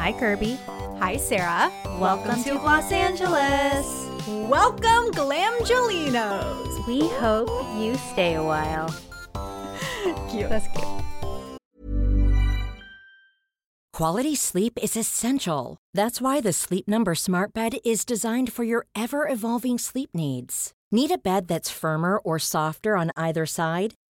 Hi, Kirby. Hi, Sarah. Welcome, to Gloss Angeles. Welcome, Glamgelinos. We hope you stay a while. Cute. That's cute. Quality sleep is essential. That's why the Sleep Number Smart Bed is designed for your ever evolving sleep needs. Need a bed that's firmer or softer on either side?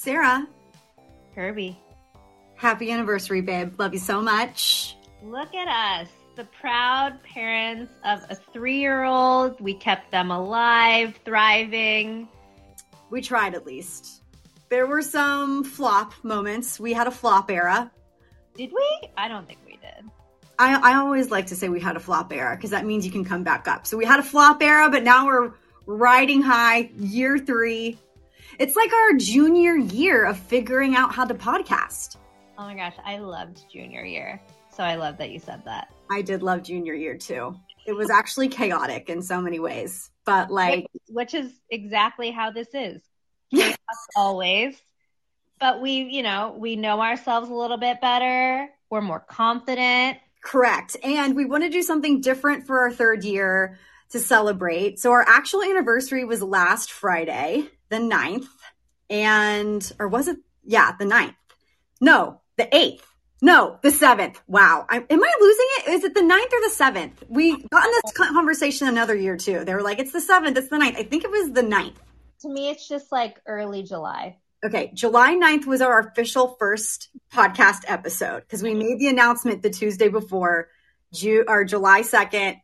Sarah, Kirby, happy anniversary, babe. Love you so much. look at us, the proud parents of a three year old. We kept them alive, thriving. We tried at least. There were some flop moments. We had a flop era. Did we? I don't think we did. I, I always like to say we had a flop era because that means you can come back up. So we had a flop era, but now we're riding high, year three. It's like our junior year of figuring out how to podcast. Oh my gosh, I loved junior year. So I love that you said that. I did love junior year too. It was actually chaotic in so many ways, but like, Which is exactly how this is. Chaos always. But we, you know, we know ourselves a little bit better. We're more confident. correct. And we want to do something different for our third year to celebrate. So our actual anniversary was last Friday, the 9th. And, or was it? Yeah, the 9th. No, the 8th. No, the 7th. Wow. I, am I losing it? Is it the 9th or the 7th? We got in this conversation another year too. They were like, it's the 7th, it's the 9th. I think it was the 9th. To me, it's just like early July. Okay, July 9th was our official first podcast episode because we made the announcement the Tuesday before, Ju- or July 2nd,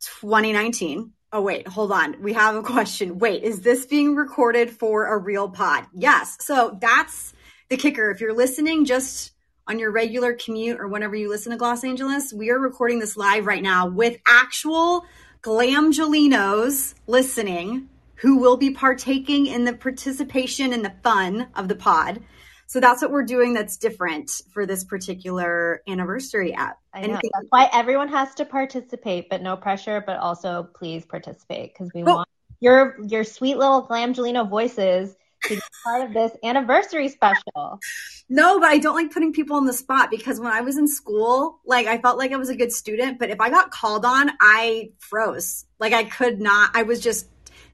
2019. Oh, wait, hold on. We have a question. Wait, is this being recorded for a real pod? Yes. So that's the kicker. If you're listening just on your regular commute or whenever you listen to Gloss Angeles, we are recording this live right now with actual Glamgelinos listening who will be partaking in the participation and the fun of the pod. So that's what we're doing that's different for this particular anniversary app. I know. Anything- That's why everyone has to participate, but no pressure. But also, please participate because we Cool. want your your sweet little Glamgelino voices to be part of this anniversary special. No, but I don't like putting people on the spot because when I was in school, like I felt like I was a good student, but if I got called on, I froze. Like I could not, I was just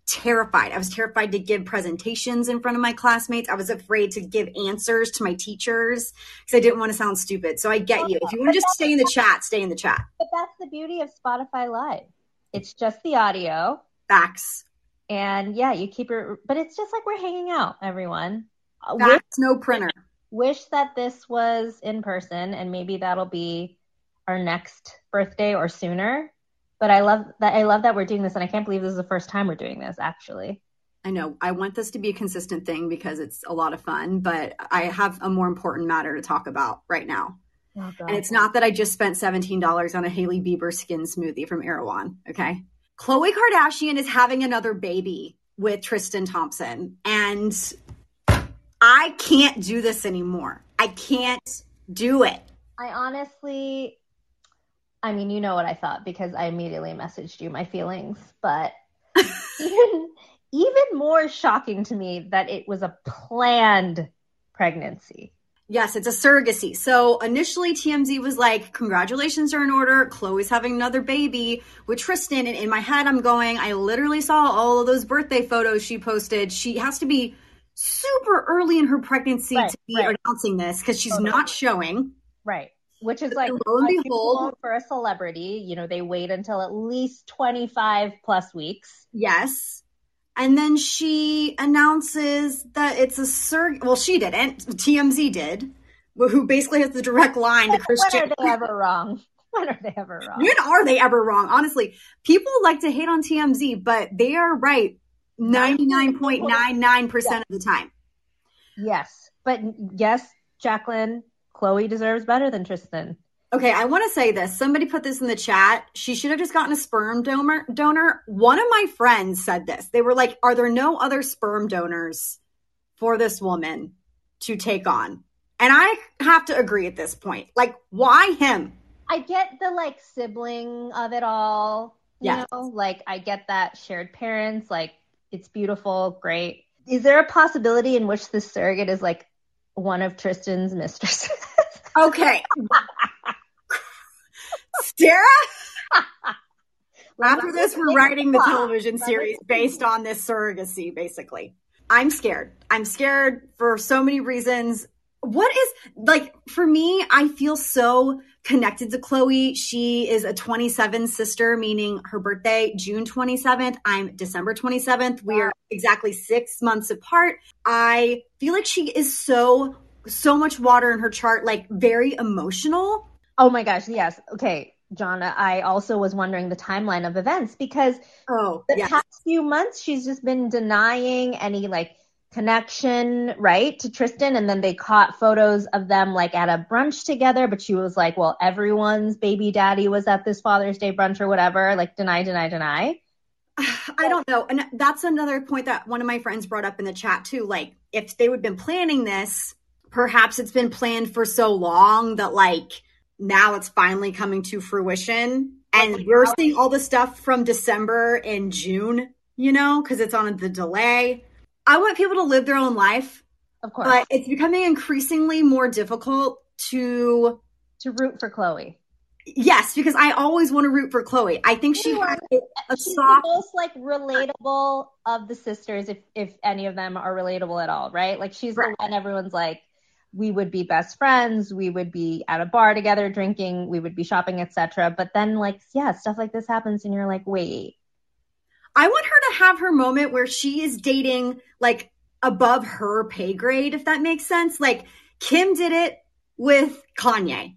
terrified. I was terrified to give presentations in front of my classmates. I was afraid to give answers to my teachers because I didn't want to sound stupid. So I get you. If you want to just stay in the chat, stay in the chat. But that's the beauty of Spotify Live. It's just the audio, Facts. and yeah, you keep your. But it's just like we're hanging out, everyone. Wish, no printer. wish that this was in person, and maybe that'll be our next birthday or sooner. But I love that. I love that we're doing this, and I can't believe this is the first time we're doing this. Actually, I know I want this to be a consistent thing because it's a lot of fun, but I have a more important matter to talk about right now. oh, And it's not that I just spent $17 on a Hailey Bieber skin smoothie from Erewhon. Okay. Khloe Kardashian is having another baby with Tristan Thompson. And I can't do this anymore. I can't do it. I honestly, I mean, you know what I thought because I immediately messaged you my feelings, but even, even more shocking to me that it was a planned pregnancy. Yes, it's a surrogacy. So initially, TMZ was like, Congratulations are in order. Khloe's having another baby with Tristan. And in my head, I'm going, I literally saw all of those birthday photos she posted. She has to be super early in her pregnancy Right, to be right. announcing this because she's Totally. not showing. Right. Which is like lo and behold- for a celebrity. You know, they wait until at least 25 plus weeks. Yes. And then she announces that it's a surrogate. Well, she didn't. TMZ did, who basically has the direct line to Kris Jenner When are they ever wrong? When are they ever wrong? When are they ever wrong? Honestly, people like to hate on TMZ, but they are right 99.99% of the time. Yes. But yes, Jacqueline, Khloe deserves better than Tristan. Okay, I want to say this. Somebody put this in the chat. She should have just gotten a sperm donor. Donor. One of my friends said this. They were like, "Are there no other sperm donors for this woman to take on?" And I have to agree at this point. Like, why him? I get the like sibling of it all. You Yes. know, like I get that shared parents, like it's beautiful, great. Is there a possibility in which the surrogate is like one of Tristan's mistresses? Okay. Sarah? After this, we're writing the television series based on this surrogacy, basically. I'm scared. I'm scared for so many reasons. What is, like, for me, I feel so connected to Khloe. She is a 27 sister, meaning her birthday, June 27th. I'm December 27th. We are exactly six months apart. I feel like she is so, so much water in her chart, like, very emotional. oh my gosh, yes. Okay, Jonna, I also was wondering the timeline of events because Oh, the yes. past few months she's just been denying any like connection right to tristan and then they caught photos of them like at a brunch together but she was like well everyone's baby daddy was at this father's day brunch or whatever like deny deny deny I don't know. And that's another point that one of my friends brought up in the chat too. Like, if they would have been planning this, perhaps it's been planned for so long that like now it's finally coming to fruition. And we're seeing all the stuff from December and June, you know, because it's on the delay. I want people to live their own life, of course. but it's becoming increasingly more difficult to to root for Khloe. Yes, because I always want to root for Khloe. I think she has a she's soft the most like relatable of the sisters if if any of them are relatable at all right? Like she's Right. the one everyone's like we would be best friends. We would be at a bar together drinking. We would be shopping etc but then like yeah stuff like this happens and you're like wait I want her to have her moment where she is dating like above her pay grade, if that makes sense. Like Kim did it with Kanye,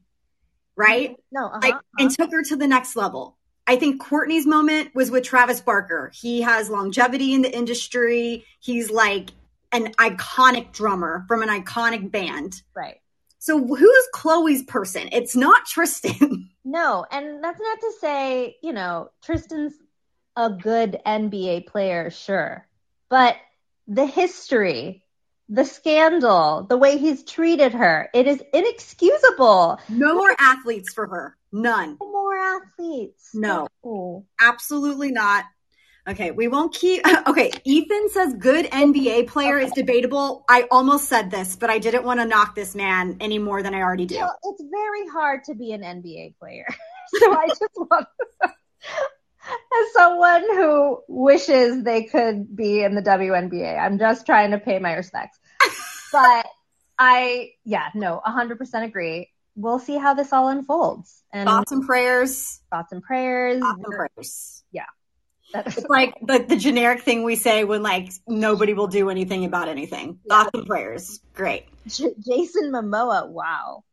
right? no uh-huh, Like, uh-huh. and took her to the next level. I think Kourtney's moment was with Travis Barker. He has longevity in the industry. He's like an iconic drummer from an iconic band. right So who's Khloe's person? It's not Tristan. no and that's not to say you know tristan's a good nba player sure but the history the scandal the way he's treated her it is inexcusable no more athletes for her. None. No more athletes. No. No. Absolutely not. Okay, we won't keep. Okay, Ethan says good NBA player is debatable. I almost said this, but I didn't want to knock this man any more than I already do. Well, it's very hard to be an NBA player. so I just want, as someone who wishes they could be in the WNBA, I'm just trying to pay my respects. but I, yeah, no, 100% agree. We'll see how this all unfolds. And Thoughts and prayers. thoughts and prayers. Thoughts and prayers. That- It's like the, the generic thing we say when like nobody will do anything about anything. Thoughts and prayers. Great. J- Jason Momoa, wow.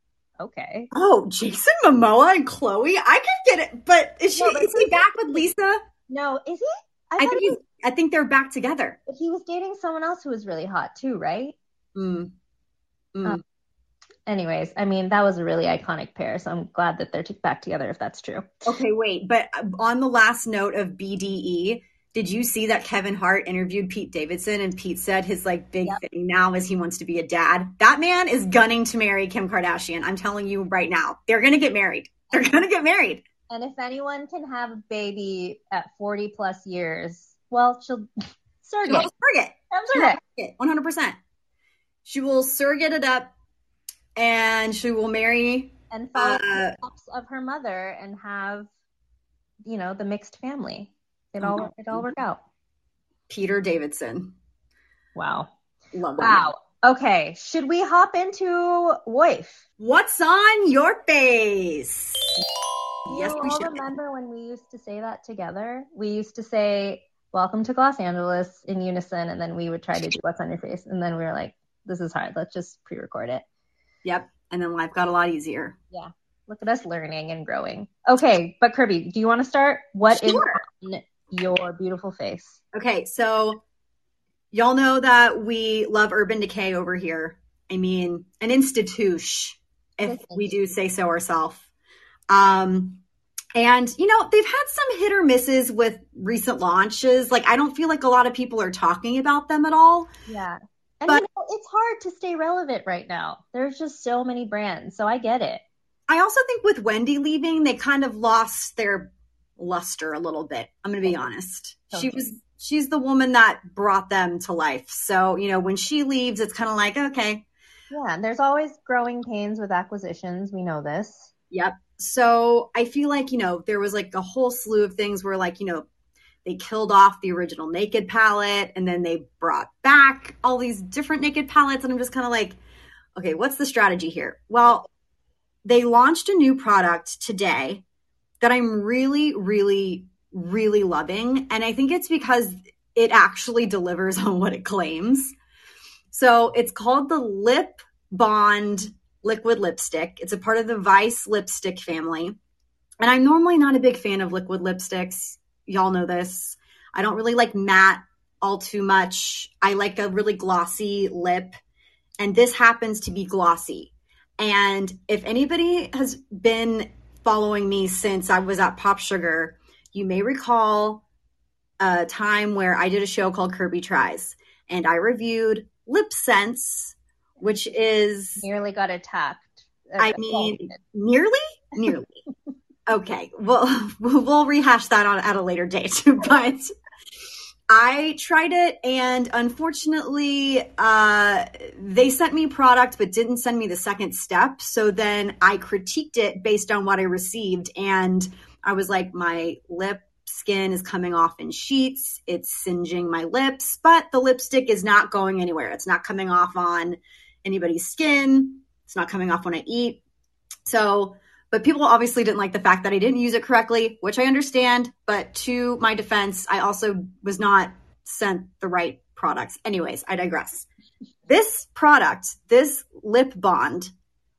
Okay. Oh, Jason Momoa and Khloe. I could get it, but is she No, but is he back with Lisa? No, is he? I, I think he. I think they're back together. But he was dating someone else who was really hot too, right? Mm. Mm. Um, Anyways, I mean, that was a really iconic pair, so I'm glad that they're back together if that's true. Okay, wait, but on the last note of BDE, did you see that Kevin Hart interviewed Pete Davidson and Pete said his like big Yep. thing now is he wants to be a dad? That man is gunning to marry Kim Kardashian. I'm telling you right now. They're going to get married. They're going to get married. And if anyone can have a baby at 40 plus years, well, she'll surrogate. surrogate. I'm surrogate. It, 100%. She will surrogate it up and she will marry And follow Uh, the steps of her mother and have, you know, the mixed family. It all mm-hmm. it all work out. Peter Davidson. Wow. Love that. Wow. Okay. Should we hop into wife? What's on your face? Yes, you we all should. remember when we used to say that together? We used to say, Welcome to Gloss Angeles in unison, and then we would try to do what's on your face. And then we were like, This is hard. Let's just pre record it. Yep. And then life got a lot easier. Yeah, look at us learning and growing. Okay, but Kirby, do you want to start? What is Sure. on your beautiful face? Okay, so y'all know that we love Urban Decay over here. I mean, an institution. if we do say so ourselves. Um, and you know, they've had some hit or misses with recent launches. Like I don't feel like a lot of people are talking about them at all. Yeah. And But- you know, it's hard to stay relevant right now. There's just so many brands, so I get it. I also think with Wendy leaving, they kind of lost their luster a little bit. I'm going to be honest. She was she's the woman that brought them to life. So, you know, when she leaves, it's kind of like, okay, Yeah, and there's always growing pains with acquisitions. We know this. Yep. So I feel like, you know, there was like a whole slew of things where, like, you know, they killed off the original Naked palette and then they brought back all these different Naked palettes. And I'm just kind of like, okay, what's the strategy here? Well, they launched a new product today that I'm really, really, really loving. And I think it's because it actually delivers on what it claims. So it's called the Lip Bond liquid lipstick. It's a part of the Vice lipstick family. And I'm normally not a big fan of liquid lipsticks. Y'all know this. I don't really like matte all too much. I like a really glossy lip. And this happens to be glossy. And if anybody has been following me since I was at Pop Sugar, you may recall a time where I did a show called Kirby Tries and I reviewed Lip Sense, which is Nearly got attacked. I mean, nearly, nearly. okay, well, we'll rehash that on at a later date. but I tried it, and unfortunately, uh, they sent me product but didn't send me the second step. So then I critiqued it based on what I received, and I was like, my lip skin is coming off in sheets. It's singeing my lips, but the lipstick is not going anywhere. It's not coming off on anybody's skin. It's not coming off when I eat. So, but people obviously didn't like the fact that I didn't use it correctly, which I understand. But to my defense, I also was not sent the right products. Anyways, I digress. This product, this lip bond,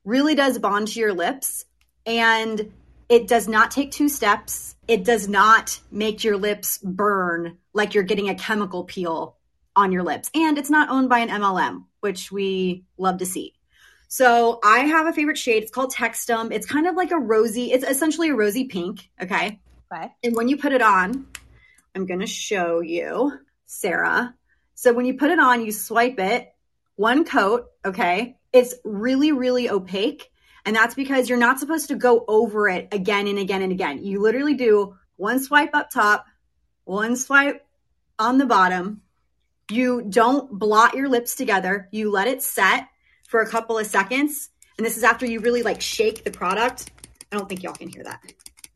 really does bond to your lips and it does not take two steps. It does not make your lips burn like you're getting a chemical peel on your lips. And it's not owned by an MLM, which we love to see. So I have a favorite shade. It's called Textum. It's kind of like a rosy, it's essentially a rosy pink. Okay. Okay. And when you put it on, I'm going to show you, Sarah. So when you put it on, you swipe it, one coat. Okay. It's really, really opaque. And that's because you're not supposed to go over it again and again and again. You literally do one swipe up top, one swipe on the bottom. You don't blot your lips together. You let it set for a couple of seconds. And this is after you really like shake the product. I don't think y'all can hear that.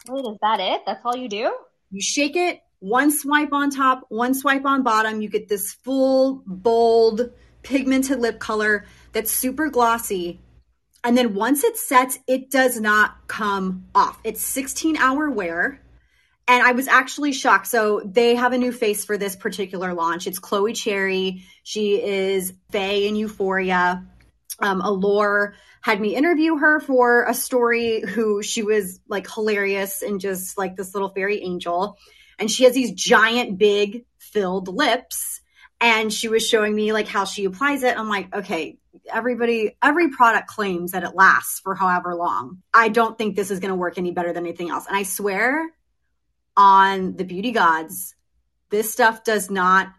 Wait, is that it? That's all you do? You shake it, one swipe on top, one swipe on bottom. You get this full, bold, pigmented lip color that's super glossy. And then once it sets, it does not come off. It's 16 hour wear. And I was actually shocked. So they have a new face for this particular launch. It's Chloe Cherry. She is Faye in Euphoria. Um, Allure had me interview her for a story who she was like hilarious and just like this little fairy angel. And she has these giant, big, filled lips. And she was showing me like how she applies it. I'm like, okay, everybody, every product claims that it lasts for however long. I don't think this is going to work any better than anything else. And I swear on the beauty gods, this stuff does not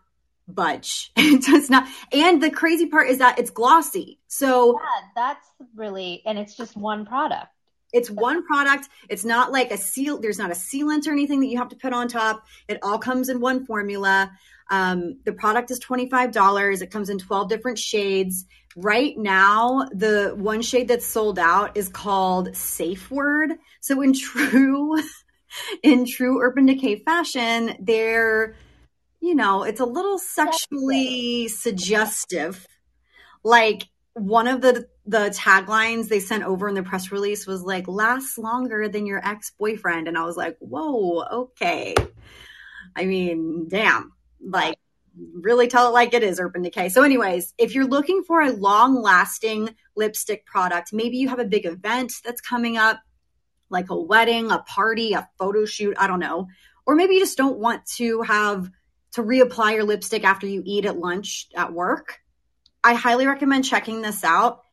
budge. It does not. And the crazy part is that it's glossy. So Yeah, that's really, and it's just one product. it's one product. It's not like a seal. There's not a sealant or anything that you have to put on top. It all comes in one formula. Um, the product is $25. It comes in 12 different shades. Right now, the one shade that's sold out is called Safe Word. So in true, in true Urban Decay fashion, they're, you know, it's a little sexually suggestive. Like one of the the taglines they sent over in the press release was like lasts longer than your ex-boyfriend and I was like, "Whoa, okay." I mean, damn. Like really tell it like it is urban decay so anyways if you're looking for a long lasting lipstick product maybe you have a big event that's coming up like a wedding a party a photo shoot i don't know or maybe you just don't want to have to reapply your lipstick after you eat at lunch at work i highly recommend checking this out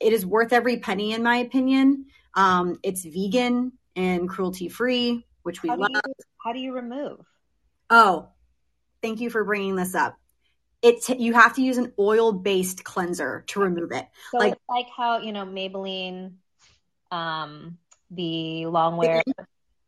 it is worth every penny in my opinion. Um, it's vegan and cruelty free, which we How love. you how do you remove? Oh, thank you for bringing this up. It's you have to use an oil based cleanser to remove it. So Like- it's like how, you know, Maybelline, um, the long wear.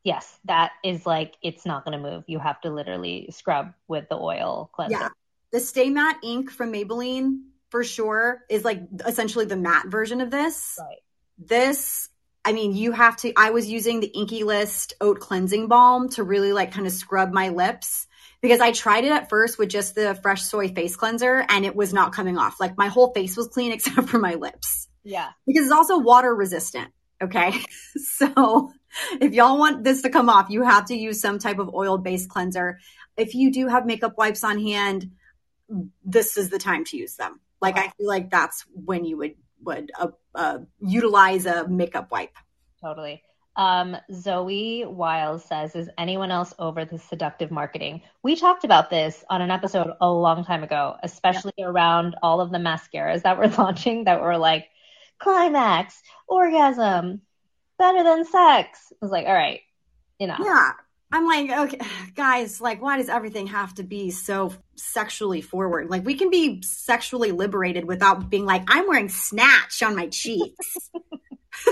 Yes, that is like it's not gonna move. You have to literally scrub with the oil cleanser. Yeah. The Stay Matte ink from Maybelline for sure is like essentially the matte version of this. Right. This, I mean, you have to. I was using the INKEY List Oat Cleansing Balm to really like kind of scrub my lips because I tried it at first with just the Fresh Soy face cleanser and it was not coming off. Like my whole face was clean except for my lips Yeah. because it's also water resistant. Okay. So if y'all want this to come off, you have to use some type of oil based cleanser. If you do have makeup wipes on hand, this is the time to use them. Like I feel like that's when you would would uh, uh, utilize a makeup wipe. Totally. Um, Zoe Wiles says, Is anyone else over the seductive marketing? We talked about this on an episode a long time ago, especially around all of the mascaras that we're launching that were like climax, orgasm, better than sex. I was like, all right, enough. Yeah. I'm like, okay, guys, like, why does everything have to be so sexually forward? Like, we can be sexually liberated without being like, I'm wearing snatch on my cheeks.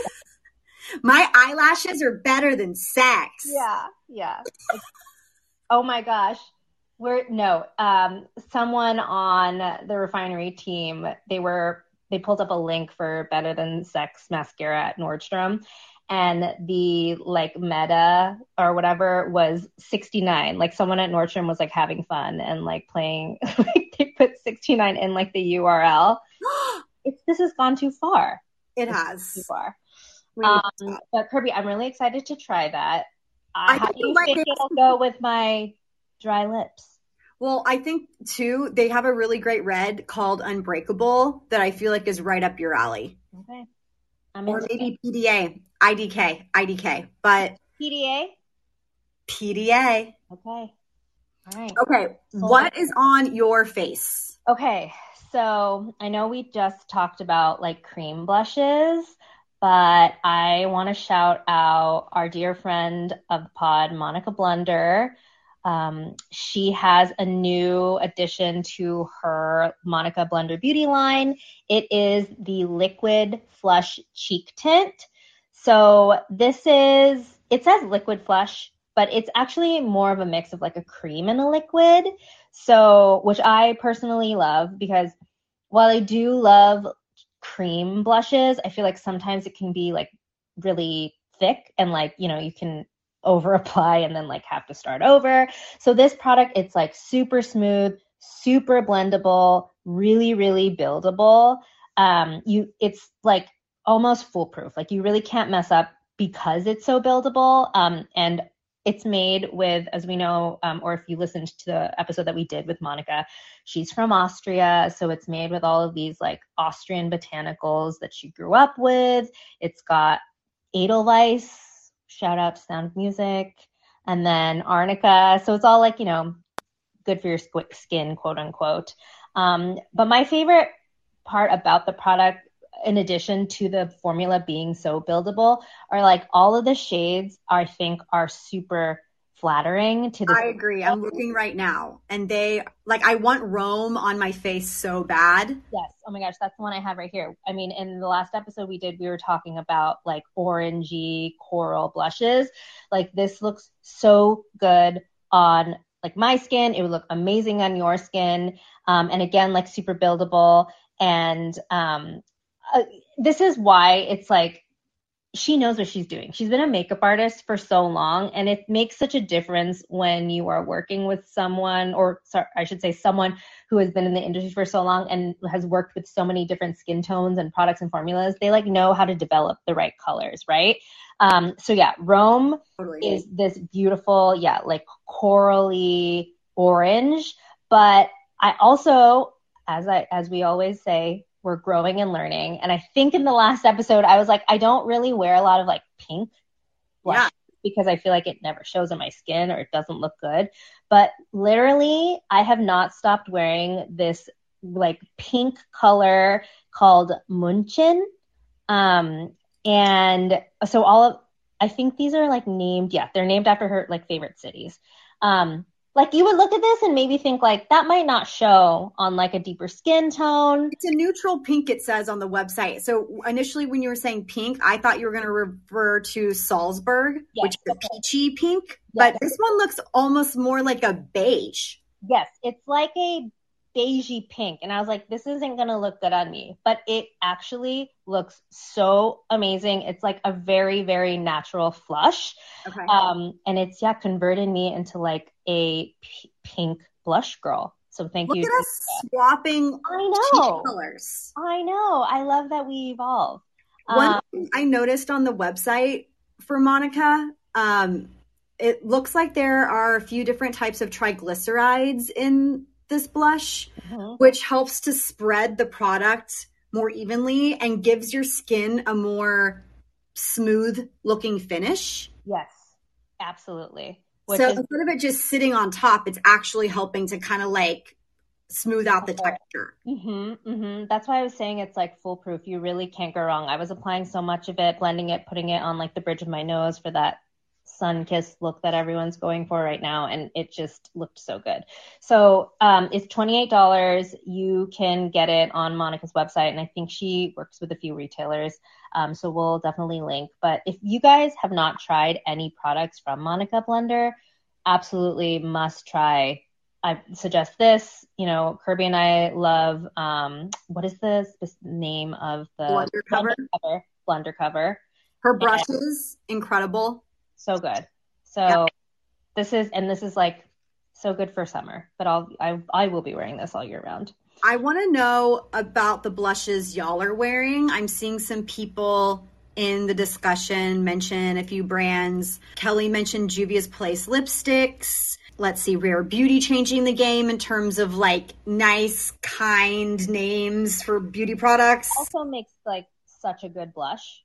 my eyelashes are better than sex. Yeah, yeah. oh my gosh. We're no, um, someone on the refinery team, they were they pulled up a link for better than sex mascara at Nordstrom and the like meta or whatever was 69 like someone at nordstrom was like having fun and like playing like they put 69 in like the url it's this has gone too far. It too has. far. Um, but kirby i'm really excited to try that. Uh, I how think do you might think it'll go with my dry lips? Well, I think too, they have a really great red called Unbreakable that I feel like is right up your alley. okay i'm Or maybe PDA, IDK, IDK, but pda PDA. okay all right Okay, So- what is on your face? Okay, so I know we just talked about like cream blushes, but I want to shout out our dear friend of the pod, Monika Blunder. Um, she has a new addition to her Monika Blunder beauty line. It is the liquid flush cheek tint. So this is, it says liquid flush, but it's actually more of a mix of like a cream and a liquid. So, which I personally love because while I do love cream blushes, I feel like sometimes it can be like really thick and like, you know, you can over apply and then like have to start over. So this product, it's like super smooth, super blendable, really, really buildable. Um, you, it's like almost foolproof. Like you really can't mess up because it's so buildable. Um, and it's made with, as we know, um, or if you listened to the episode that we did with Monika, she's from Austria. So it's made with all of these like Austrian botanicals that she grew up with. It's got Edelweiss, shout out to Sound of Music, and then Arnica. So it's all like, you know, good for your skin, quote unquote. Um, but my favorite part about the product, in addition to the formula being so buildable, are like all of the shades I think are super flattering to the I agree. I'm looking right now, and they like I want Rome on my face so bad. Yes. Oh my gosh, that's the one I have right here. I mean, in the last episode we did, we were talking about like orangey coral blushes. Like this looks so good on like my skin. It would look amazing on your skin. Um, and again, like super buildable. And um, uh, this is why it's like she knows what she's doing. She's been a makeup artist for so long, and it makes such a difference when you are working with someone, or sorry, I should say, someone who has been in the industry for so long and has worked with so many different skin tones and products and formulas. They like know how to develop the right colors, right? Um, so yeah, Rome Totally. is this beautiful, yeah, like corally orange. But I also, as I as we always say, we're growing and learning. And I think in the last episode, I was like, I don't really wear a lot of like pink blush Yeah. because I feel like it never shows on my skin or it doesn't look good. But literally, I have not stopped wearing this like pink color called Munchin Um, and so all of, I think these are like named, yeah, they're named after her like favorite cities. Um, like you would look at this and maybe think like that might not show on like a deeper skin tone. It's a neutral pink, it says on the website. So initially, when you were saying pink, I thought you were going to refer to Salzburg, Yes, which is a peachy pink, Yes. but this one looks almost more like a beige. Yes, it's like a beigey pink. And I was like, this isn't going to look good on me. But it actually looks so amazing. It's like a very, very natural flush. Okay. Um, and it's, yeah, converted me into like a p- pink blush girl. So thank Look you. at us swapping I know. colors. I know. I love that we evolve. One Um, thing I noticed on the website for Monika, um, it looks like there are a few different types of triglycerides in this blush, mhm. which helps to spread the product more evenly and gives your skin a more smooth looking finish. Yes, absolutely. So is instead of it just sitting on top, it's actually helping to kind of like smooth out the texture. Mm-hmm, mm-hmm. That's why I was saying it's like foolproof. You really can't go wrong. I was applying so much of it, blending it, putting it on like the bridge of my nose for that sun kissed look that everyone's going for right now, and it just looked so good. So um, it's twenty eight dollars. You can get it on Monika's website, and I think she works with a few retailers. Um, so we'll definitely link. But if you guys have not tried any products from Monika Blunder, absolutely must try I suggest this. You know, Kirby and I love um, what is the name of the Blunder Cover. cover? Blunder Cover. Her brushes, incredible. So good. So Yeah. this is and this is like so good for summer. But I'll I I will be wearing this all year round. I want to know about the blushes y'all are wearing. I'm seeing some people in the discussion mention a few brands. Kelly mentioned Juvia's Place lipsticks. Let's see, Rare Beauty changing the game in terms of like nice, kind names for beauty products. Also makes like such a good blush.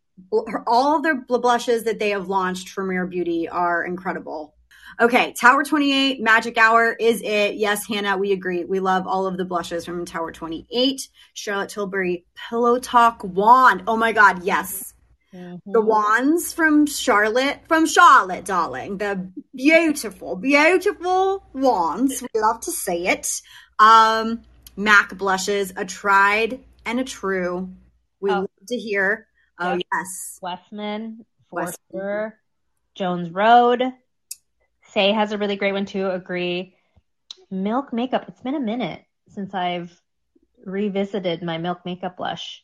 All the blushes that they have launched from Rare Beauty are incredible. Okay, Tower 28, Magic Hour is it. Yes, Hannah, we agree. We love all of the blushes from Tower 28. Charlotte Tilbury Pillow Talk Wand. Oh my God, yes. Mhm. The wands from Charlotte, from Charlotte, darling. The beautiful, beautiful wands. We love to see it. Um, MAC blushes, a tried and a true. We Oh. love to hear. Oh, yes. Westman, Westman. Jones Road. Saie has a really great one too. Agree. Milk makeup. It's been a minute since I've revisited my milk makeup blush.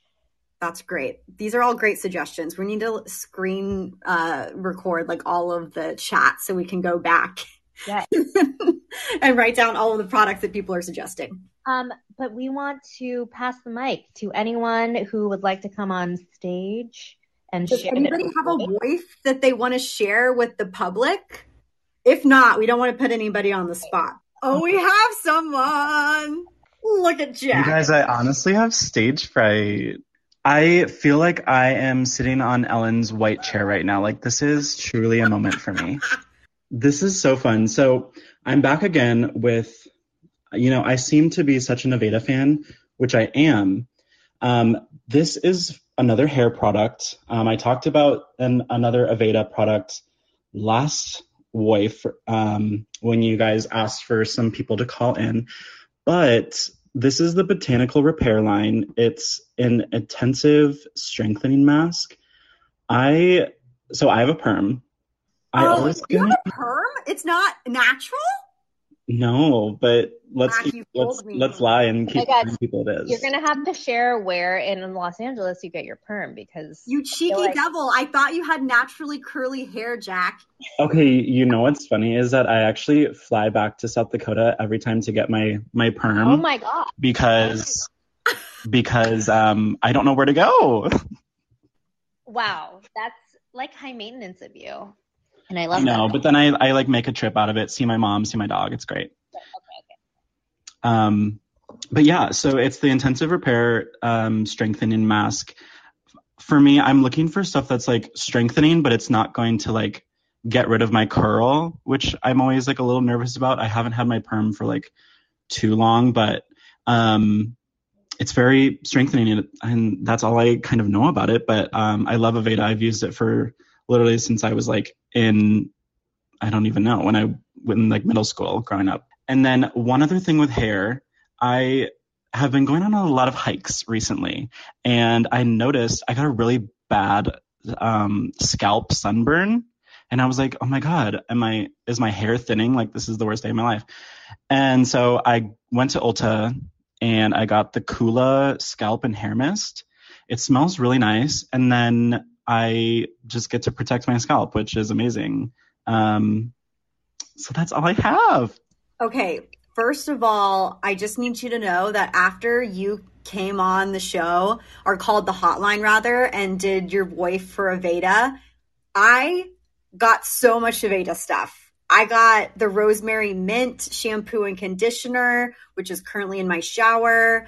That's great. These are all great suggestions. We need to screen uh, record like all of the chat so we can go back Yeah. and write down all of the products that people are suggesting. Um, but we want to pass the mic to anyone who would like to come on stage and Does share. anybody have a voice. voice that they want to share with the public? If not, we don't want to put anybody on the spot. Oh, we have someone. Look at You guys, I honestly have stage fright. I feel like I am sitting on Ellen's white chair right now. Like, this is truly a moment for me. This is so fun. So, I'm back again with, you know, I seem to be such an Aveda fan, which I am. Um, this is another hair product. Um, I talked about an, another Aveda product last wife um, when you guys asked for some people to call in. But this is the Botanical Repair line. It's an intensive strengthening mask. I so I have a perm. I oh, always you have a perm? It's not natural? No, but let's Jack, keep, let's me. let's lie and Oh keep my telling people it is. You're gonna have to share where in Los Angeles you get your perm because You cheeky like- devil. I thought you had naturally curly hair, Jack. Okay, you know what's funny is that I actually fly back to South Dakota every time to get my my perm oh my god, because because um I don't know where to go. wow, that's like high maintenance of you, and I love that. but then I I like make a trip out of it, see my mom, see my dog. It's great. Um, but yeah, so it's the intensive repair um, strengthening mask. For me, I'm looking for stuff that's like strengthening, but it's not going to like get rid of my curl, which I'm always like a little nervous about. I haven't had my perm for like too long, but um, it's very strengthening, and that's all I kind of know about it. But um, I love Aveda. I've used it for literally since I was like in, I don't even know when I in like middle school growing up. And then one other thing with hair, I have been going on a lot of hikes recently, and I noticed I got a really bad um, scalp sunburn, and I was like, oh my god, am I is my hair thinning? Like this is the worst day of my life. And so I went to Ulta and I got the Coola scalp and hair mist. It smells really nice, and then I just get to protect my scalp, which is amazing. Um, so that's all I have. Okay, first of all, I just need you to know that after you came on the show or called the hotline rather and did your voice for Aveda, I got so much Aveda stuff. I got the rosemary mint shampoo and conditioner, which is currently in my shower.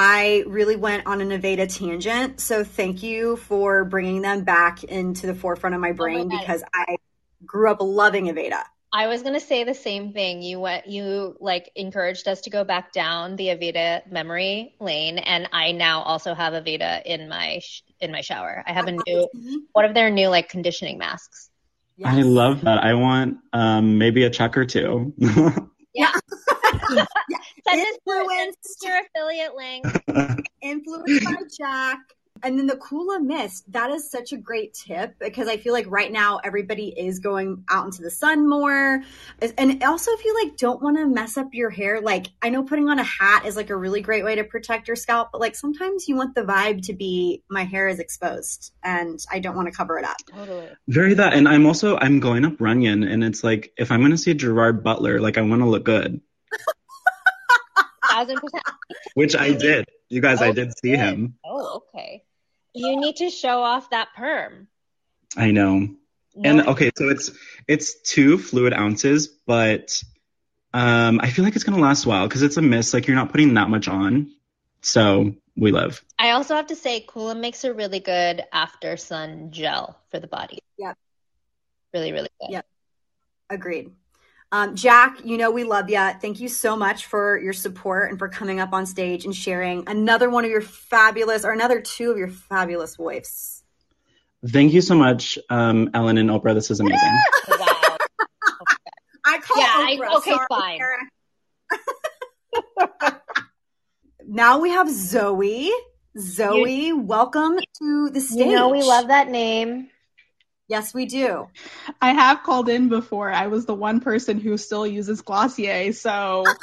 I really went on an Aveda tangent. So thank you for bringing them back into the forefront of my brain oh my because I grew up loving Aveda. I was gonna say the same thing. You went, you like encouraged us to go back down the Aveda memory lane, and I now also have Aveda in my sh- in my shower. I have a new one of their new like conditioning masks. Yes. I love that. I want um, maybe a check or two. yeah. Send us your affiliate link. Influenced by Jack. And then the Coola mist, that is such a great tip because I feel like right now everybody is going out into the sun more. And also if you like don't want to mess up your hair, like I know putting on a hat is like a really great way to protect your scalp, but like sometimes you want the vibe to be my hair is exposed and I don't want to cover it up. Totally. Very that. And I'm also I'm going up Runyon and it's like if I'm gonna see Gerard Butler, like I want to look good. Thousand percent. Which I did. You guys, oh, I did see good. him. Oh, okay. You need to show off that perm. I know. No. And okay, so it's it's two fluid ounces, but um, I feel like it's gonna last a while because it's a mist. Like you're not putting that much on, so we live. I also have to say, Coola makes a really good after sun gel for the body. Yeah. Really, really good. Yeah. Agreed. Um, Jack, you know we love you. Thank you so much for your support and for coming up on stage and sharing another one of your fabulous, or another two of your fabulous voices. Thank you so much, um, Ellen and Oprah. This is amazing. wow. I call yeah, Oprah. I, okay, Sorry, fine. now we have Zoe. Zoe, you, welcome to the stage. You know we love that name. Yes, we do. I have called in before. I was the one person who still uses Glossier, so.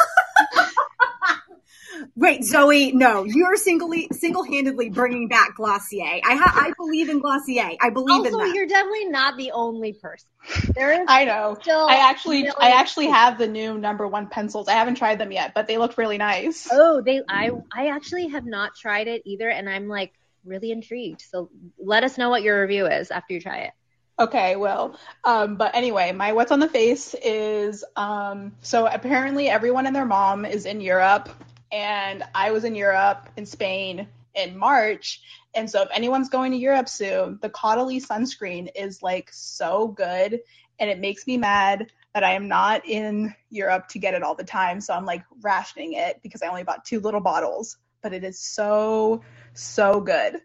Wait, Zoe, no, you're singly single-handedly bringing back Glossier. I ha- I believe in Glossier. I believe also, in that. you're definitely not the only person. There is I know. I actually I actually have the new number one pencils. I haven't tried them yet, but they look really nice. Oh, they I I actually have not tried it either, and I'm like really intrigued. So let us know what your review is after you try it. Okay, well, um, but anyway, my what's on the face is um, so apparently everyone and their mom is in Europe, and I was in Europe in Spain in March, and so if anyone's going to Europe soon, the Caudalie sunscreen is like so good, and it makes me mad that I am not in Europe to get it all the time, so I'm like rationing it because I only bought two little bottles, but it is so so good.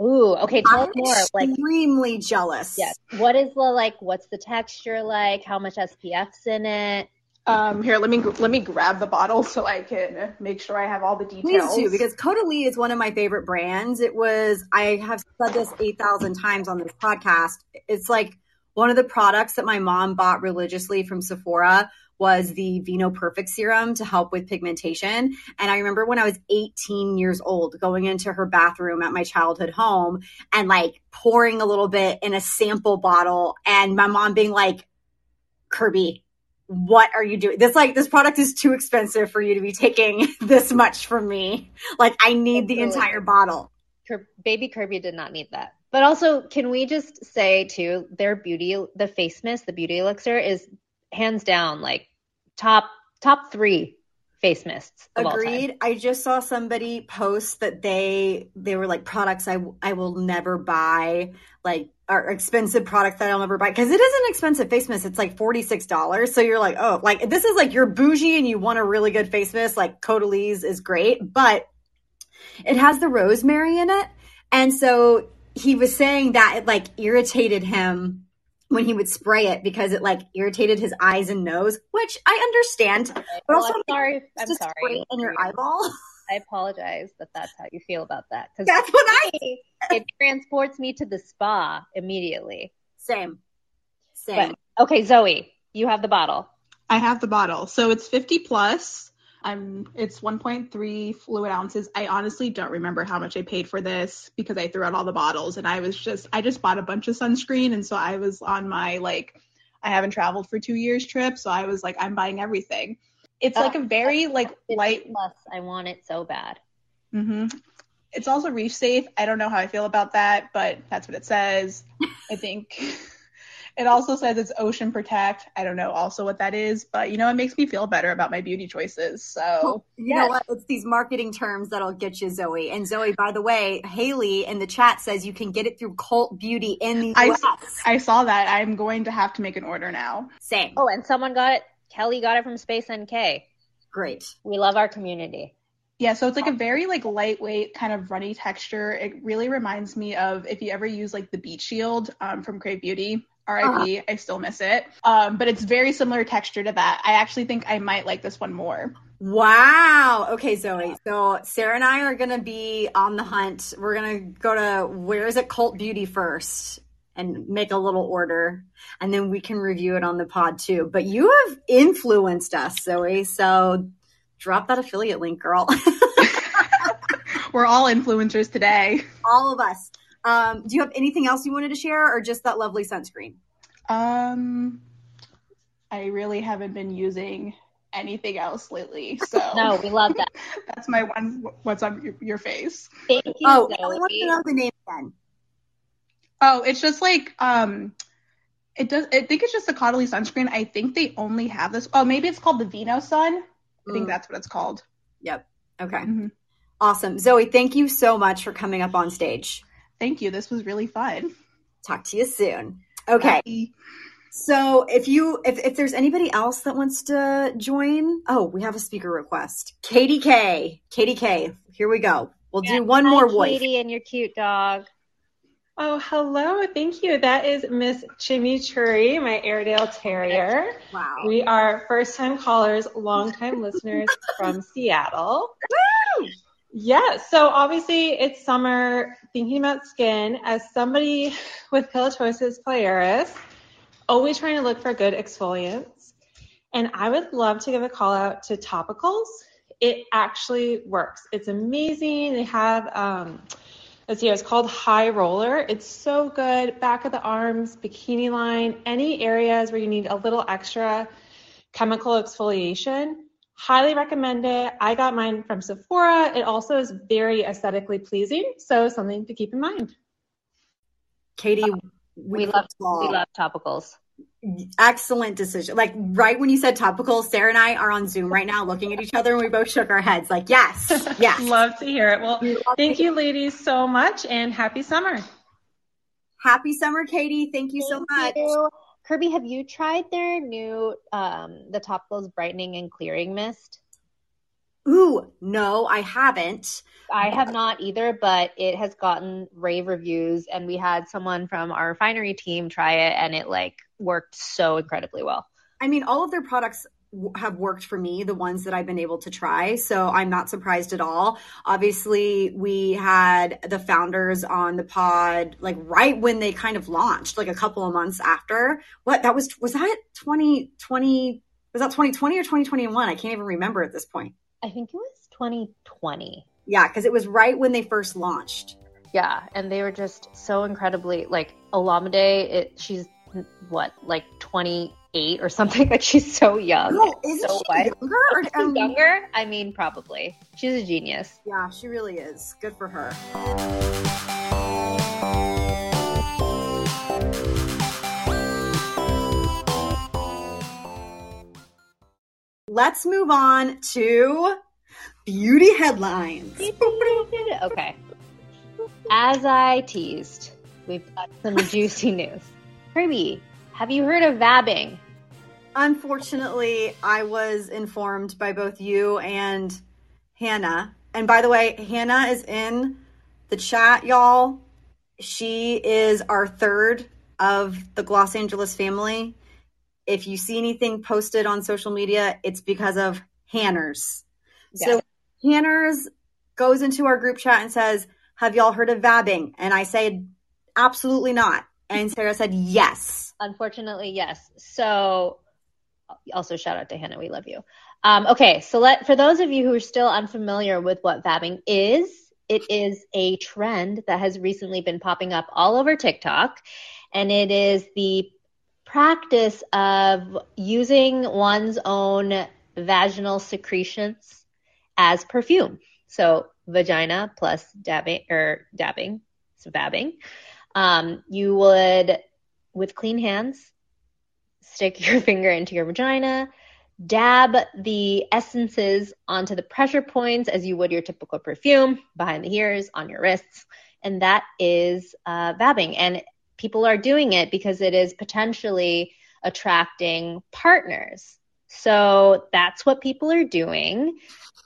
Ooh, okay. Tell I'm us more. Like extremely jealous. Yes. What is the like? What's the texture like? How much SPF's in it? Um, here, let me let me grab the bottle so I can make sure I have all the details. Please do, because Caudalie is one of my favorite brands. It was I have said this eight thousand times on this podcast. It's like one of the products that my mom bought religiously from Sephora was the Vino Perfect serum to help with pigmentation. And I remember when I was 18 years old going into her bathroom at my childhood home and like pouring a little bit in a sample bottle and my mom being like, Kirby, what are you doing? This like this product is too expensive for you to be taking this much from me. Like I need the entire bottle. Baby Kirby did not need that. But also, can we just say too, their beauty, the face mist, the beauty elixir is hands down like top top three face mists. Agreed. I just saw somebody post that they they were like products I I will never buy, like are expensive products that I'll never buy because it is an expensive face mist. It's like forty six dollars. So you're like, oh, like this is like you're bougie and you want a really good face mist. Like Caudalie's is great, but It has the rosemary in it. And so he was saying that it like irritated him when he would spray it because it like irritated his eyes and nose, which I understand. But Well, also I'm sorry. I'm just sorry. spray in your eyeball. I apologize that that's how you feel about that. Because That's what I it transports me to the spa immediately. same. Same. But okay, Zoe, you have the bottle. I have the bottle. So it's 50 plus. I'm it's 1.3 fluid ounces. I honestly don't remember how much I paid for this because I threw out all the bottles and I was just I just bought a bunch of sunscreen and so I was on my like I haven't traveled for 2 years trip, so I was like I'm buying everything. It's like a very like light Plus, I want it so bad. hmm It's also reef safe. I don't know how I feel about that, but that's what it says. I think it also says it's ocean protect. I don't know also what that is, but you know, it makes me feel better about my beauty choices. So You know what? It's these marketing terms that'll get you, Zoe. And Zoe, by the way, Haley in the chat says you can get it through Cult Beauty in the I, US. I saw that. I'm going to have to make an order now. Same. Oh, and someone got it. Kelly got it from Space NK. Great. We love our community. Yeah, so it's like a very like lightweight kind of runny texture. It really reminds me of if you ever use like the Beet Shield um, from KraveBeauty. RIP, I still miss it. Um, but it's very similar texture to that. I actually think I might like this one more. Wow. Okay, Zoe. So Sarah and I are going to be on the hunt. We're going to go to where is it Cult Beauty first and make a little order and then we can review it on the pod too. But you have influenced us, Zoe. So drop that affiliate link, girl. We're all influencers today. All of us. Um, do you have anything else you wanted to share or just that lovely sunscreen? Um, I really haven't been using anything else lately, so No, we love that. that's my one. What's on your, your face? Thank you, Oh, I want to know the name again. Oh, it's just like um, it does. I think it's just a Caudalie sunscreen. I think they only have this. Oh, maybe it's called the Vino Sun. I think Mm. that's what it's called. Yep. Okay. Mhm. Awesome. Zoe, thank you so much for coming up on stage. Thank you. This was really fun. Talk to you soon. Okay. Bye. So if you if, if there's anybody else that wants to join, oh, we have a speaker request. Katie K. Katie K. Here we go. We'll do one Hi, more voice. Katie and your cute dog. Oh, hello. Thank you. That is Miss Chimichurri, my Airedale Terrier. Wow. We are first time callers, long time listeners from Seattle. Yeah, so obviously it's summer, thinking about skin. As somebody with pilotosis pilaris, always trying to look for good exfoliants. And I would love to give a call out to topicals. It actually works. It's amazing. They have, um, let's see, it's called High Roller. It's so good. Back of the arms, bikini line, any areas where you need a little extra chemical exfoliation. Highly recommend it. I got mine from Sephora. It also is very aesthetically pleasing, so something to keep in mind. Katie, uh, We love all. we love topicals. excellent decision. Like right when you said topical, Sarah and I are on Zoom right now looking at each other and we both shook our heads like, yes, yes. Love to hear it. Well, thank you, ladies, so much, and happy summer. Happy summer, Katie. Thank you so much. You. Kirby, have you tried their new um the topicals brightening and clearing mist? Ooh, no, I haven't. I have not either, but it has gotten rave reviews and we had someone from our refinery team try it and it like worked so incredibly well. I mean, all of their products have worked for me, the ones that I've been able to try. So I'm not surprised at all. Obviously, we had the founders on the pod like right when they kind of launched, like a couple of months after. What that was, was that 2020? Was that 2020 or 2021? I can't even remember at this point. I think it was 2020. Yeah, because it was right when they first launched. Yeah, and they were just so incredibly like Olamide. It she's what like 28 or something. Like she's so young. No, isn't so she younger? Or, um, younger? I mean, probably. She's a genius. Yeah, she really is. Good for her. Let's move on to beauty headlines. Okay. As I teased, we've got some juicy news. Kirby, have you heard of vabbing? Unfortunately, I was informed by both you and Hannah And by the way, Hannah is in the chat, y'all. She is our third of the Gloss Angeles family. If you see anything posted on social media, it's because of Hanners. So Hanners goes into our group chat and says, Have y'all heard of vabbing? And I said, Absolutely not. And Sarah said, Yes. Unfortunately, yes. So, also shout out to Hannah. We love you. Um, okay, so let for those of you who are still unfamiliar with what vabbing is, it is a trend that has recently been popping up all over TikTok, and it is the practice of using one's own vaginal secretions as perfume. So vagina plus dabbing or dabbing, so vabbing. Um, you would, with clean hands, stick your finger into your vagina, dab the essences onto the pressure points as you would your typical perfume behind the ears, on your wrists, and that is uh, vabbing. And people are doing it because it is potentially attracting partners. So that's what people are doing.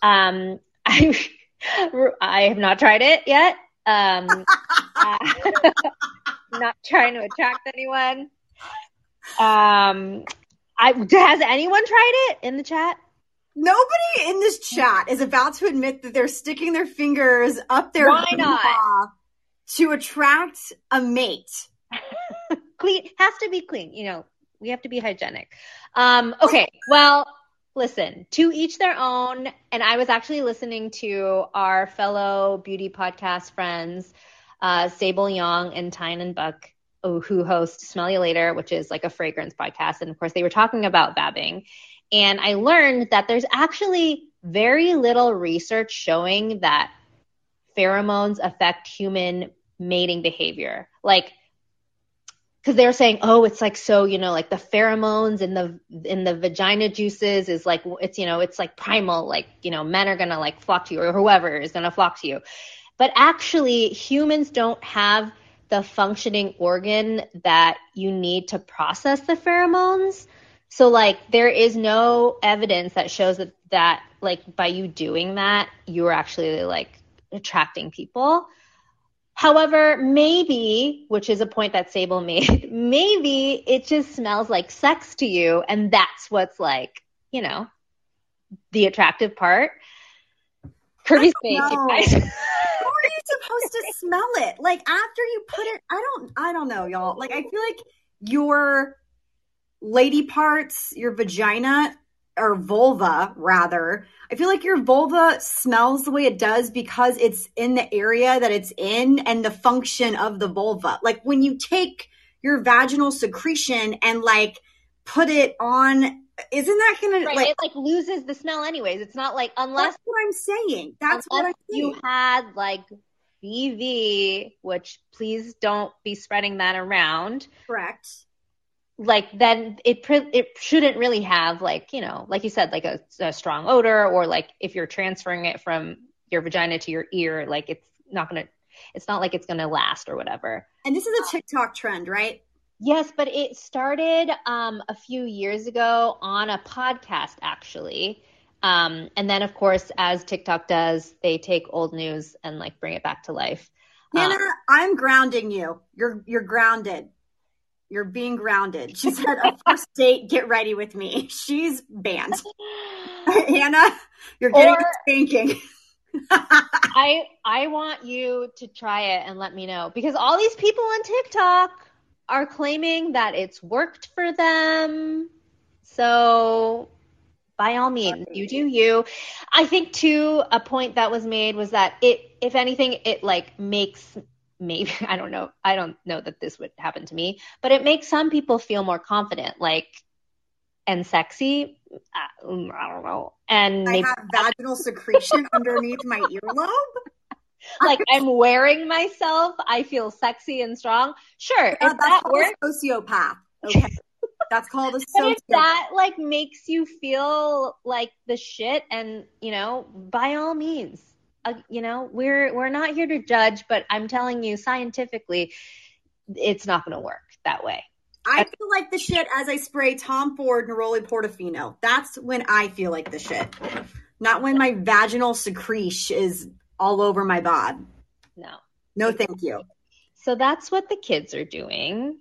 Um, I, I have not tried it yet. Um, uh, not trying to attract anyone. Um, I has anyone tried it in the chat? Nobody in this chat is about to admit that they're sticking their fingers up their Why not? to attract a mate. clean has to be clean. You know, we have to be hygienic. Um, okay, well, listen, to each their own. And I was actually listening to our fellow beauty podcast friends, uh, Sable Yong and Tynan Buck, who host Smell You Later, which is like a fragrance podcast. And of course, they were talking about vabbing. And I learned that there's actually very little research showing that pheromones affect human mating behavior. Like, because they were saying, oh, it's like so, you know, like the pheromones in the in the vagina juices is like it's you know it's like primal, like you know men are gonna like flock to you or whoever is gonna flock to you, but actually humans don't have the functioning organ that you need to process the pheromones. So like there is no evidence that shows that that like by you doing that you're actually like attracting people. However, maybe, which is a point that Sable made, maybe it just smells like sex to you, and that's what's like, you know, the attractive part. Kirby's face, are you supposed to smell it? Like after you put it, I don't, I don't know, y'all. Like I feel like your lady parts, your vagina or vulva rather, I feel like your vulva smells the way it does because it's in the area that it's in and the function of the vulva. Like when you take your vaginal secretion and like put it on, isn't that gonna Right, like? it like loses the smell anyways. It's not like unless That's what I'm saying. That's what I'm unless you had like BV, which please don't be spreading that around. Correct. Like then it it shouldn't really have like you know like you said like a, a strong odor or like if you're transferring it from your vagina to your ear like it's not gonna it's not like it's gonna last or whatever. And this is a um, TikTok trend, right? Yes, but it started um, a few years ago on a podcast, actually. Um, and then, of course, as TikTok does, they take old news and like bring it back to life. Hannah, Um, I'm grounding you. You're you're grounded. You're being grounded. She said a first date, get ready with me. She's banned. Hannah, you're getting Or- spanking. I I want you to try it and let me know because all these people on TikTok are claiming that it's worked for them. So by all means, you do you. I think too a point that was made was that it if anything it like makes maybe I don't know I don't know that this would happen to me, but it makes some people feel more confident like and sexy. Uh, I don't know. And I have vaginal secretion underneath my earlobe. like I'm wearing myself, I feel sexy and strong. Sure, if Uh, that's that works, a sociopath. Okay. That's called a but if sociopath. that like makes you feel like the shit, and you know, by all means, uh, you know, we're we're not here to judge, but I'm telling you, scientifically, it's not going to work that way. I feel like the shit as I spray Tom Ford Neroli Portofino. That's when I feel like the shit. Not when my vaginal secretion is all over my bod. No. No, thank you. So that's what the kids are doing.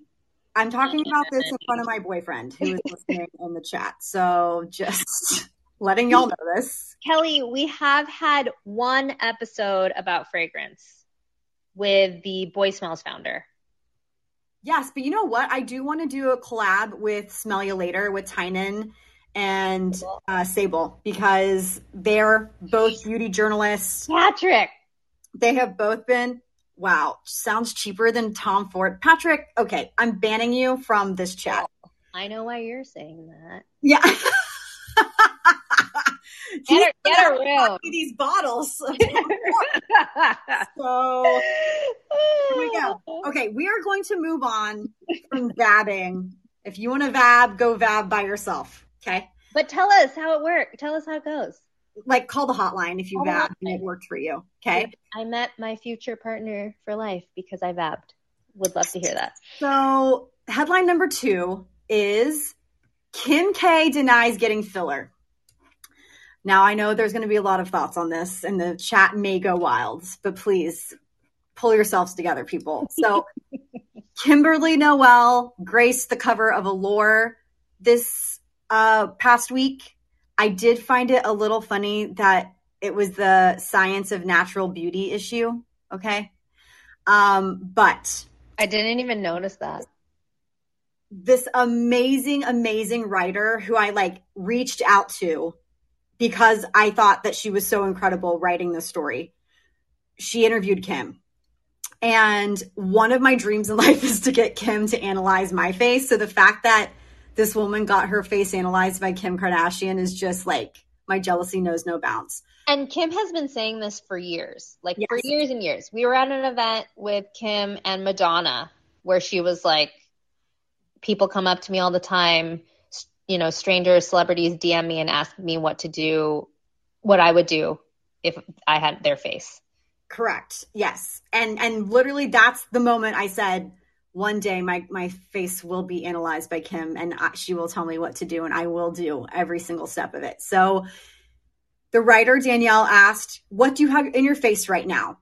I'm talking about this in front of my boyfriend who is listening in the chat. So just letting y'all know this. Kelly, we have had one episode about fragrance with the Boy Smells founder. Yes, but you know what? I do want to do a collab with Smell You Later with Tynan and uh, Sable because they're both beauty journalists. Patrick. They have both been, wow, sounds cheaper than Tom Ford. Patrick, okay, I'm banning you from this chat. I know why you're saying that. Yeah. Get a, get a room. These bottles. so here we go. Okay, we are going to move on from vabbing. If you want to vab, go vab by yourself. Okay. But tell us how it worked. Tell us how it goes. Like call the hotline if you Call the vab and it worked for you. Okay. I met my future partner for life because I vabbed. Would love to hear that. So headline number two is Kim K denies getting filler. Now I know there's going to be a lot of thoughts on this, and the chat may go wild, but please pull yourselves together, people. So Kimberly Noel graced the cover of Allure this uh, past week. I did find it a little funny that it was the science of natural beauty issue. Okay. Um, but I didn't even notice that. this amazing, amazing writer who I like reached out to because I thought that she was so incredible writing this story. She interviewed Kim. And one of my dreams in life is to get Kim to analyze my face. So the fact that this woman got her face analyzed by Kim Kardashian is just like my jealousy knows no bounds. And Kim has been saying this for years, like for years and years. We were at an event with Kim and Madonna where she was like, people come up to me all the time, you know, strangers, celebrities DM me and ask me what to do, what I would do if I had their face. Correct. Yes. And and literally that's the moment I said one day my my face will be analyzed by Kim and I, she will tell me what to do and I will do every single step of it. So the writer Danielle asked, "What do you have in your face right now?"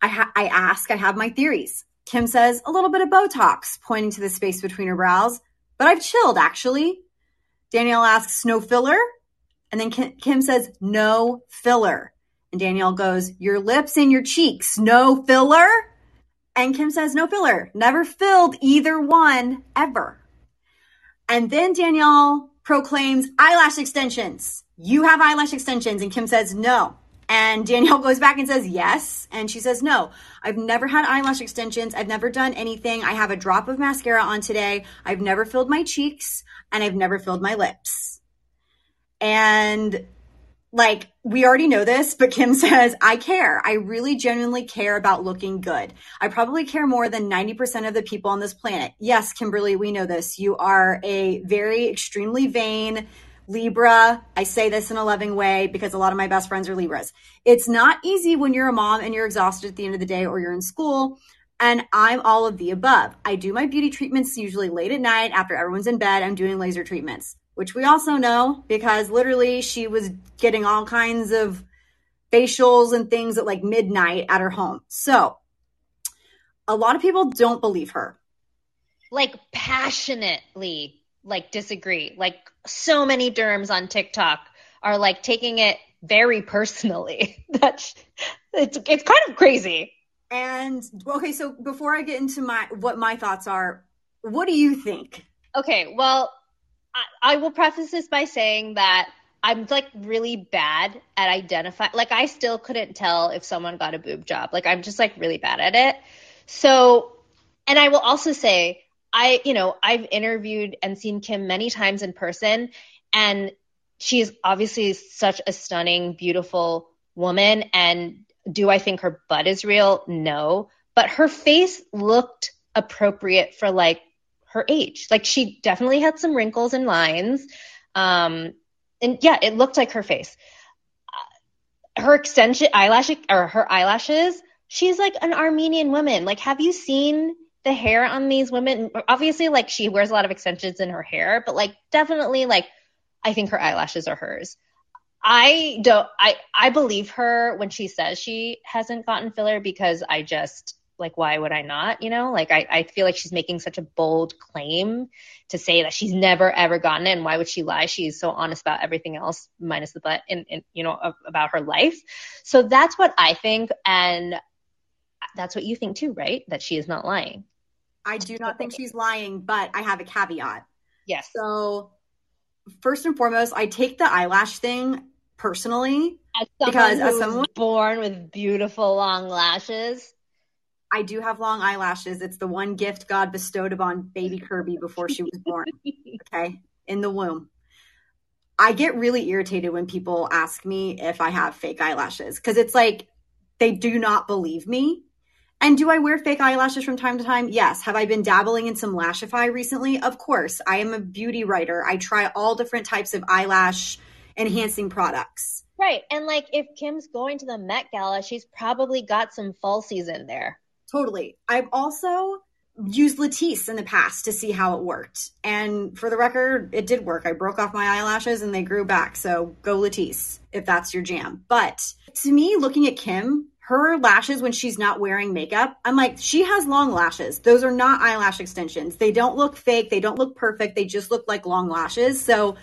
I ha- I ask, I have my theories. Kim says, "A little bit of Botox," pointing to the space between her brows, "but I've chilled actually." Danielle asks, "No filler?" And then Kim, Kim says, "No filler." And Danielle goes, Your lips and your cheeks, no filler? And Kim says, No filler. Never filled either one ever. And then Danielle proclaims eyelash extensions. You have eyelash extensions. And Kim says, No. And Danielle goes back and says, Yes. And she says, No, I've never had eyelash extensions. I've never done anything. I have a drop of mascara on today. I've never filled my cheeks and I've never filled my lips. And like we already know this, but Kim says, I care. I really genuinely care about looking good. I probably care more than 90% of the people on this planet. Yes, Kimberly, we know this. You are a very extremely vain Libra. I say this in a loving way because a lot of my best friends are Libras. It's not easy when you're a mom and you're exhausted at the end of the day or you're in school. And I'm all of the above. I do my beauty treatments usually late at night after everyone's in bed. I'm doing laser treatments, which we also know because literally she was getting all kinds of facials and things at like midnight at her home. So a lot of people don't believe her. Like passionately, like disagree. Like so many derms on TikTok are like taking it very personally. That's it's it's kind of crazy. And okay, so before I get into my what my thoughts are, what do you think? Okay, well, I, will preface this by saying that I'm like really bad at identify. Like I still couldn't tell if someone got a boob job. Like I'm just like really bad at it. So, and I will also say, I you know I've interviewed and seen Kim many times in person, and she is obviously such a stunning, beautiful woman. And do I think her butt is real? No, but her face looked appropriate for like her age. Like she definitely had some wrinkles and lines. Um, and yeah, it looked like her face. Uh, Her extension eyelash or her eyelashes, she's like an Armenian woman. Like, have you seen the hair on these women? Obviously, like she wears a lot of extensions in her hair, but like definitely like I think her eyelashes are hers. I don't I I believe her when she says she hasn't gotten filler because I just like why would I not? You know, like I, I feel like she's making such a bold claim to say that she's never ever gotten it and why would she lie? She's so honest about everything else minus the butt and, and you know about her life. So that's what I think and that's what you think too, right? That she is not lying. I do not think she's lying, but I have a caveat. Yes. So first and foremost, I take the eyelash thing personally as because as someone born with beautiful long lashes, I do have long eyelashes. It's the one gift God bestowed upon baby Kirby before she was born. okay, in the womb. I get really irritated when people ask me if I have fake eyelashes because it's like they do not believe me. And do I wear fake eyelashes from time to time? Yes. Have I been dabbling in some Lashify recently? Of course. I am a beauty writer. I try all different types of eyelash enhancing products. Right. And like if Kim's going to the Met Gala, she's probably got some falsies in there. Totally. I've also used Latisse in the past to see how it worked. And for the record, it did work. I broke off my eyelashes and they grew back. So go Latisse if that's your jam. But to me, looking at Kim, her lashes when she's not wearing makeup, I'm like, she has long lashes. Those are not eyelash extensions. They don't look fake. They don't look perfect. They just look like long lashes. So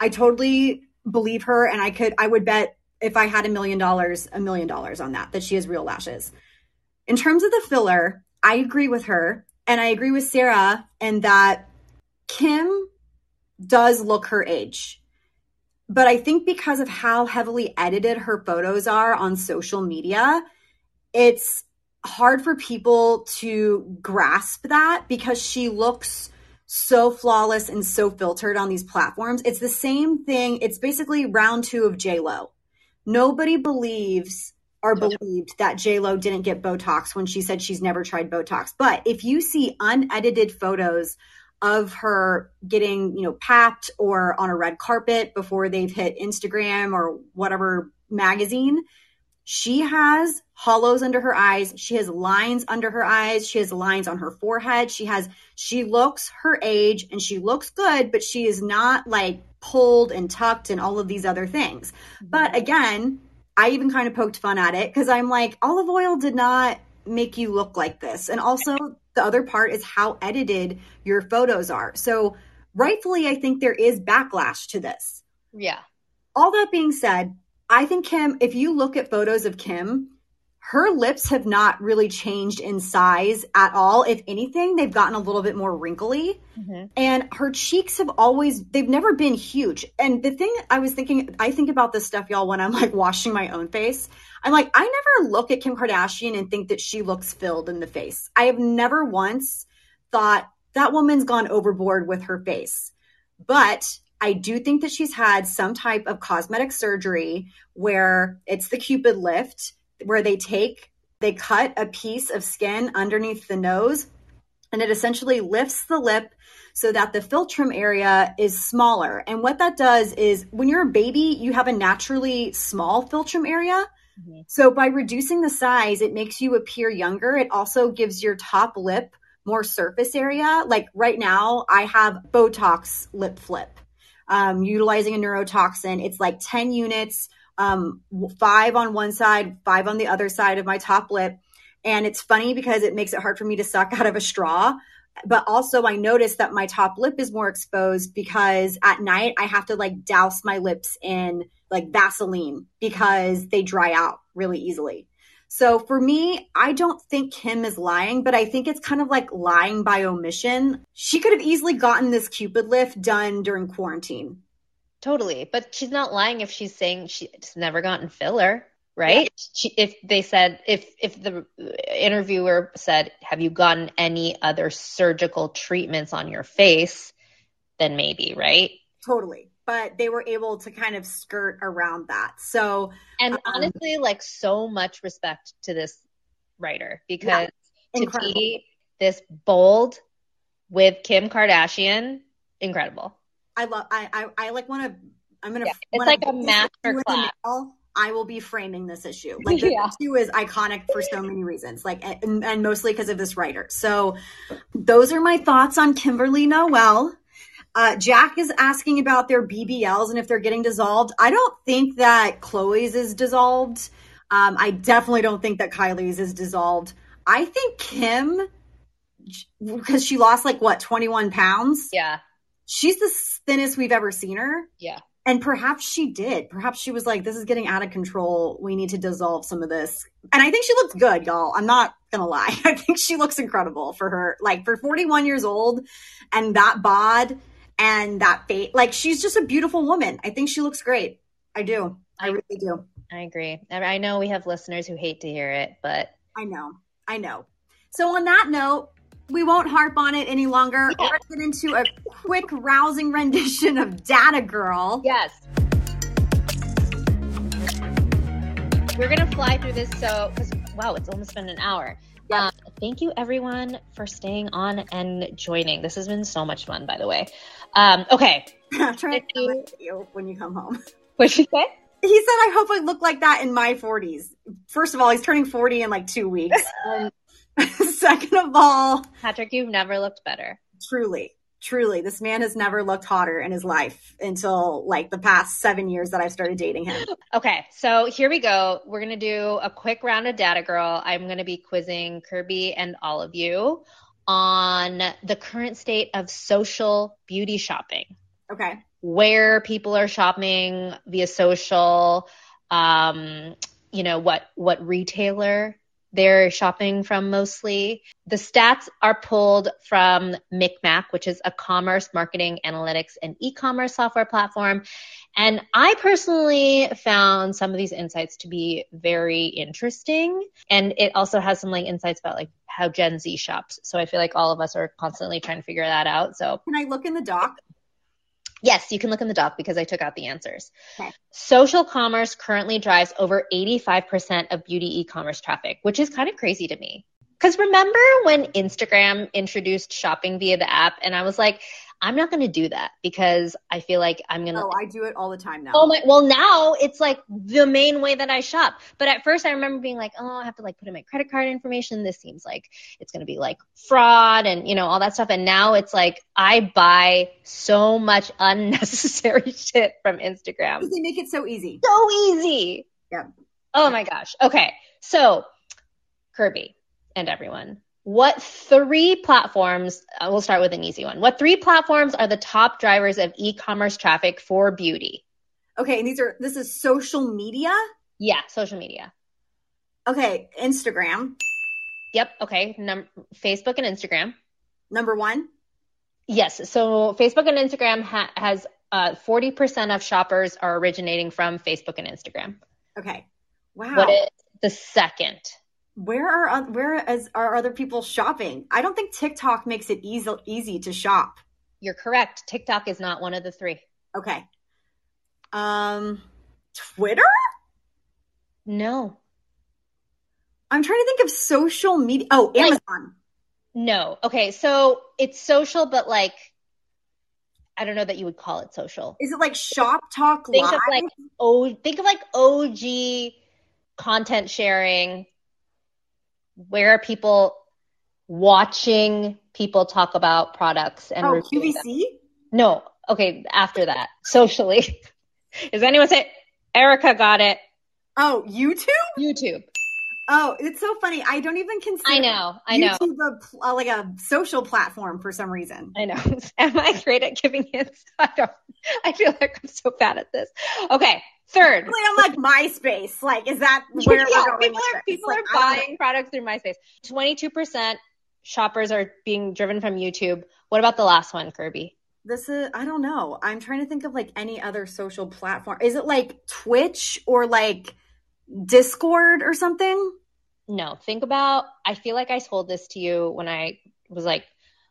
I totally believe her. And I could, I would bet if I had a million dollars, a million dollars on that, that she has real lashes. In terms of the filler, I agree with her. And I agree with Sarah in that Kim does look her age. But I think because of how heavily edited her photos are on social media, it's hard for people to grasp that because she looks so flawless and so filtered on these platforms. It's the same thing. It's basically round two of J Lo. Nobody believes or believed that J Lo didn't get Botox when she said she's never tried Botox. But if you see unedited photos of her getting, you know, papped or on a red carpet before they've hit Instagram or whatever magazine, she has hollows under her eyes. She has lines under her eyes. She has lines on her forehead. She has, she looks her age and she looks good, but she is not like pulled and tucked and all of these other things. But mm-hmm. again, I even kind of poked fun at it because I'm like, olive oil did not make you look like this. And also, the other part is how edited your photos are. So, rightfully, I think there is backlash to this. Yeah. All that being said, I think Kim, if you look at photos of Kim, her lips have not really changed in size at all. If anything, they've gotten a little bit more wrinkly. Mm-hmm. And her cheeks have always, they've never been huge. And the thing I was thinking, I think about this stuff, y'all, when I'm like washing my own face. I'm like, I never look at Kim Kardashian and think that she looks filled in the face. I have never once thought that woman's gone overboard with her face. But I do think that she's had some type of cosmetic surgery where it's the Cupid lift where they take, they cut a piece of skin underneath the nose and it essentially lifts the lip so that the philtrum area is smaller. And what that does is when you're a baby, you have a naturally small philtrum area. Mm-hmm. So by reducing the size, it makes you appear younger. It also gives your top lip more surface area. Like right now, I have Botox lip flip, um, utilizing a neurotoxin. It's like 10 units um, five on one side, five on the other side of my top lip. And it's funny because it makes it hard for me to suck out of a straw. But also, I noticed that my top lip is more exposed because at night I have to like douse my lips in like Vaseline because they dry out really easily. So for me, I don't think Kim is lying, but I think it's kind of like lying by omission. She could have easily gotten this Cupid lift done during quarantine. Totally. But she's not lying if she's saying she's never gotten filler, right? Yeah. She, if they said, if, if the interviewer said, have you gotten any other surgical treatments on your face? Then maybe, right? Totally. But they were able to kind of skirt around that. So, and um, honestly, like so much respect to this writer because yeah, to be this bold with Kim Kardashian, incredible. I love. I I, I like want to. I'm gonna. Yeah, it's like a master class. I will be framing this issue. Like the yeah. issue is iconic for so many reasons, like and, and mostly because of this writer. So those are my thoughts on Kimberly Noel. Uh, Jack is asking about their BBLs and if they're getting dissolved. I don't think that Khloe's is dissolved. Um, I definitely don't think that Kylie's is dissolved. I think Kim, because she lost like what, 21 pounds? Yeah. She's the thinnest we've ever seen her. Yeah. And perhaps she did. Perhaps she was like, this is getting out of control. We need to dissolve some of this. And I think she looks good, y'all. I'm not going to lie. I think she looks incredible for her, like for 41 years old and that bod and that face. Like she's just a beautiful woman. I think she looks great. I do. I really do. I agree. And I know we have listeners who hate to hear it, but I know. I know. So on that note, we won't harp on it any longer. Yeah. Let's get into a quick, rousing rendition of Data Girl. yes. We're gonna fly through this so because wow, it's almost been an hour. Yep. Um, thank you everyone for staying on and joining. This has been so much fun, by the way. Um, okay, I'm trying to you. you when you come home. what'd you say? He said, I hope I look like that in my 40s. First of all, he's turning 40 in like two weeks. Second of all, Patrick, you've never looked better. truly, truly, this man has never looked hotter in his life until like the past seven years that I've started dating him. Okay, so here we go. We're gonna do a quick round of Data Girl. I'm gonna be quizzing Kirby and all of you on the current state of social beauty shopping, Okay. where people are shopping via social, um, you know what what retailer they're shopping from mostly. The stats are pulled from MikMak, which is a commerce, marketing, analytics, and e-commerce software platform. And I personally found some of these insights to be very interesting. And it also has some like insights about like how Gen Z shops. So I feel like all of us are constantly trying to figure that out. So Can I look in the doc? Yes, you can look in the doc because I took out the answers. Okay. Social commerce currently drives over 85% of beauty e-commerce traffic, which is kind of crazy to me. Because remember when Instagram introduced shopping via the app, and I was like, I'm not going to do that because I feel like I'm going to. Oh, I do it all the time now. Oh my! Well, now it's like the main way that I shop. But at first, I remember being like, "Oh, I have to like put in my credit card information. This seems like it's going to be like fraud and you know all that stuff." And now it's like I buy so much unnecessary shit from Instagram. Because they make it so easy. So easy. Yeah. Oh my gosh. Okay, so Kirby and everyone. What three platforms, uh, we'll start with an easy one. What three platforms are the top drivers of e commerce traffic for beauty? Okay, and these are this is social media. Yeah, social media. Okay, Instagram, Yep. Okay. Num- Facebook and Instagram. number one. Yes. So Facebook and Instagram ha- has uh, 40% of shoppers are originating from Facebook and Instagram. Okay. Wow. What is the second? Where are where is are other people shopping? I don't think TikTok makes it easy easy to shop. You're correct. TikTok is not one of the three. Okay. Um Twitter? No. I'm trying to think of social media. Oh, Like- Amazon. No. Okay. So it's social, but like, I don't know that you would call it social. Is it like Shop Talk Think Live? of like oh, think of like OG content sharing. Where are people watching people talk about products and oh, reviewing them? QVC? No. Okay. After that, socially. Is anyone say Erica got it? Oh, YouTube? YouTube. Oh, it's so funny. I don't even consider I know. I know. YouTube a, uh, like a social platform for some reason. I know. Am I great at giving hints? I don't. I feel like I'm so bad at this. Okay. Third. Like, I'm like MySpace. Like, is that where yeah, we're going people are this? people Like, are I don't buying products through MySpace. Twenty-two percent shoppers are being driven from YouTube. What about the last one, Kirby? This is I don't know. I'm trying to think of like any other social platform. Is it like Twitch or like Discord or something? No, think about. I feel like I told this to you when I was like,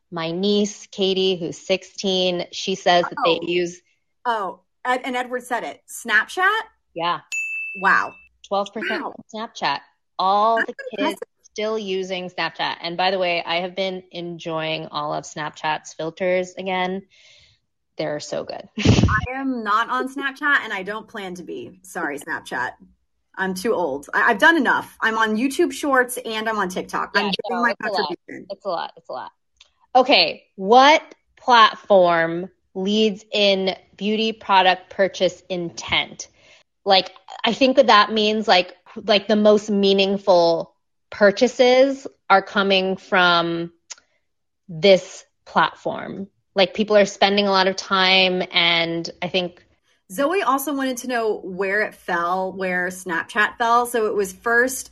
my niece Katie, who's 16. She says that they Oh. use Oh, Ed, and Edward said it. Snapchat? yeah, Wow. twelve percent Wow. Snapchat. All That's the kids impressive. still using Snapchat. And by the way, I have been enjoying all of Snapchat's filters again. They're so good. I am not on Snapchat and I don't plan to be. Sorry, Snapchat. I'm too old. I, I've done enough. I'm on YouTube Shorts and I'm on TikTok. Yeah, I'm no, my it's a contribution. It's a lot. It's a lot. Okay, what platform leads in beauty product purchase intent. Like I think that that means like like the most meaningful purchases are coming from this platform. Like people are spending a lot of time and I think Zoe also wanted to know where it fell, where Snapchat fell. So it was first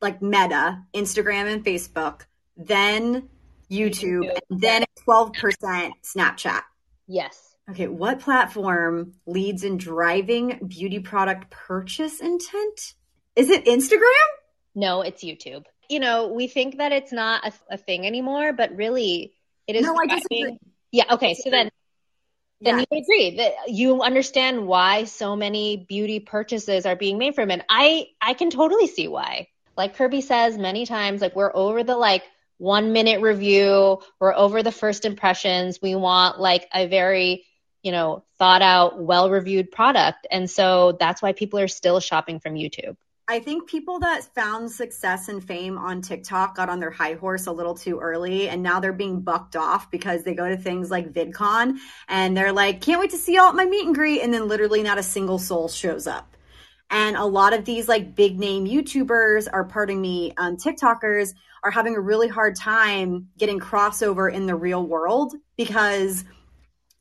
like Meta, Instagram and Facebook, then YouTube, and then 12% Snapchat. yes. Okay, what platform leads in driving beauty product purchase intent? Is it Instagram? No, it's YouTube. You know, we think that it's not a, a thing anymore, but really it is. No, I disagree. Yeah, okay. So then then Yeah. you agree that you understand why so many beauty purchases are being made from it. I I can totally see why. Like Kirby says many times, like we're over the like one minute review, we're over the first impressions. We want like a very, you know, thought out, well reviewed product. And so that's why people are still shopping from YouTube. I think people that found success and fame on TikTok got on their high horse a little too early and now they're being bucked off because they go to things like VidCon and they're like, can't wait to see y'all at my meet and greet. And then literally not a single soul shows up. And a lot of these like big name YouTubers or pardon me, um, TikTokers are having a really hard time getting crossover in the real world because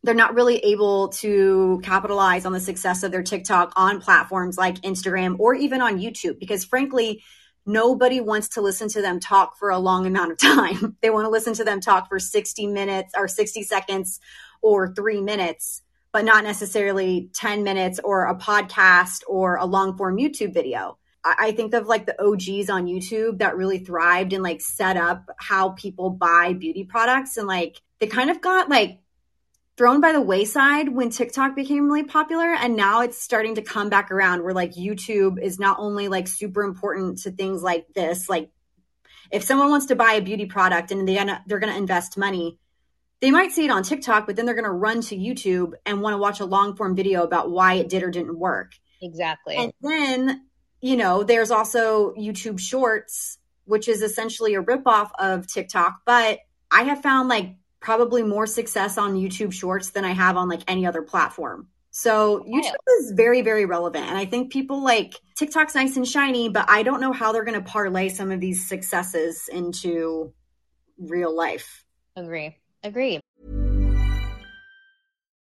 they're not really able to capitalize on the success of their TikTok on platforms like Instagram or even on YouTube because frankly, nobody wants to listen to them talk for a long amount of time. They want to listen to them talk for 60 minutes or 60 seconds or 3 minutes, but not necessarily 10 minutes or a podcast or a long form YouTube video. I I think of like the OGs on YouTube that really thrived and like set up how people buy beauty products and like they kind of got like thrown by the wayside when TikTok became really popular and now it's starting to come back around where like YouTube is not only like super important to things like this like if someone wants to buy a beauty product and they gonna, they're going to invest money they might see it on TikTok but then they're going to run to YouTube and want to watch a long form video about why it did or didn't work Exactly. and then, you know, there's also YouTube Shorts, which is essentially a ripoff of TikTok. But I have found like probably more success on YouTube Shorts than I have on like any other platform. So YouTube is very, very relevant. And I think people like TikTok's nice and shiny, but I don't know how they're going to parlay some of these successes into real life. Agree. Agree.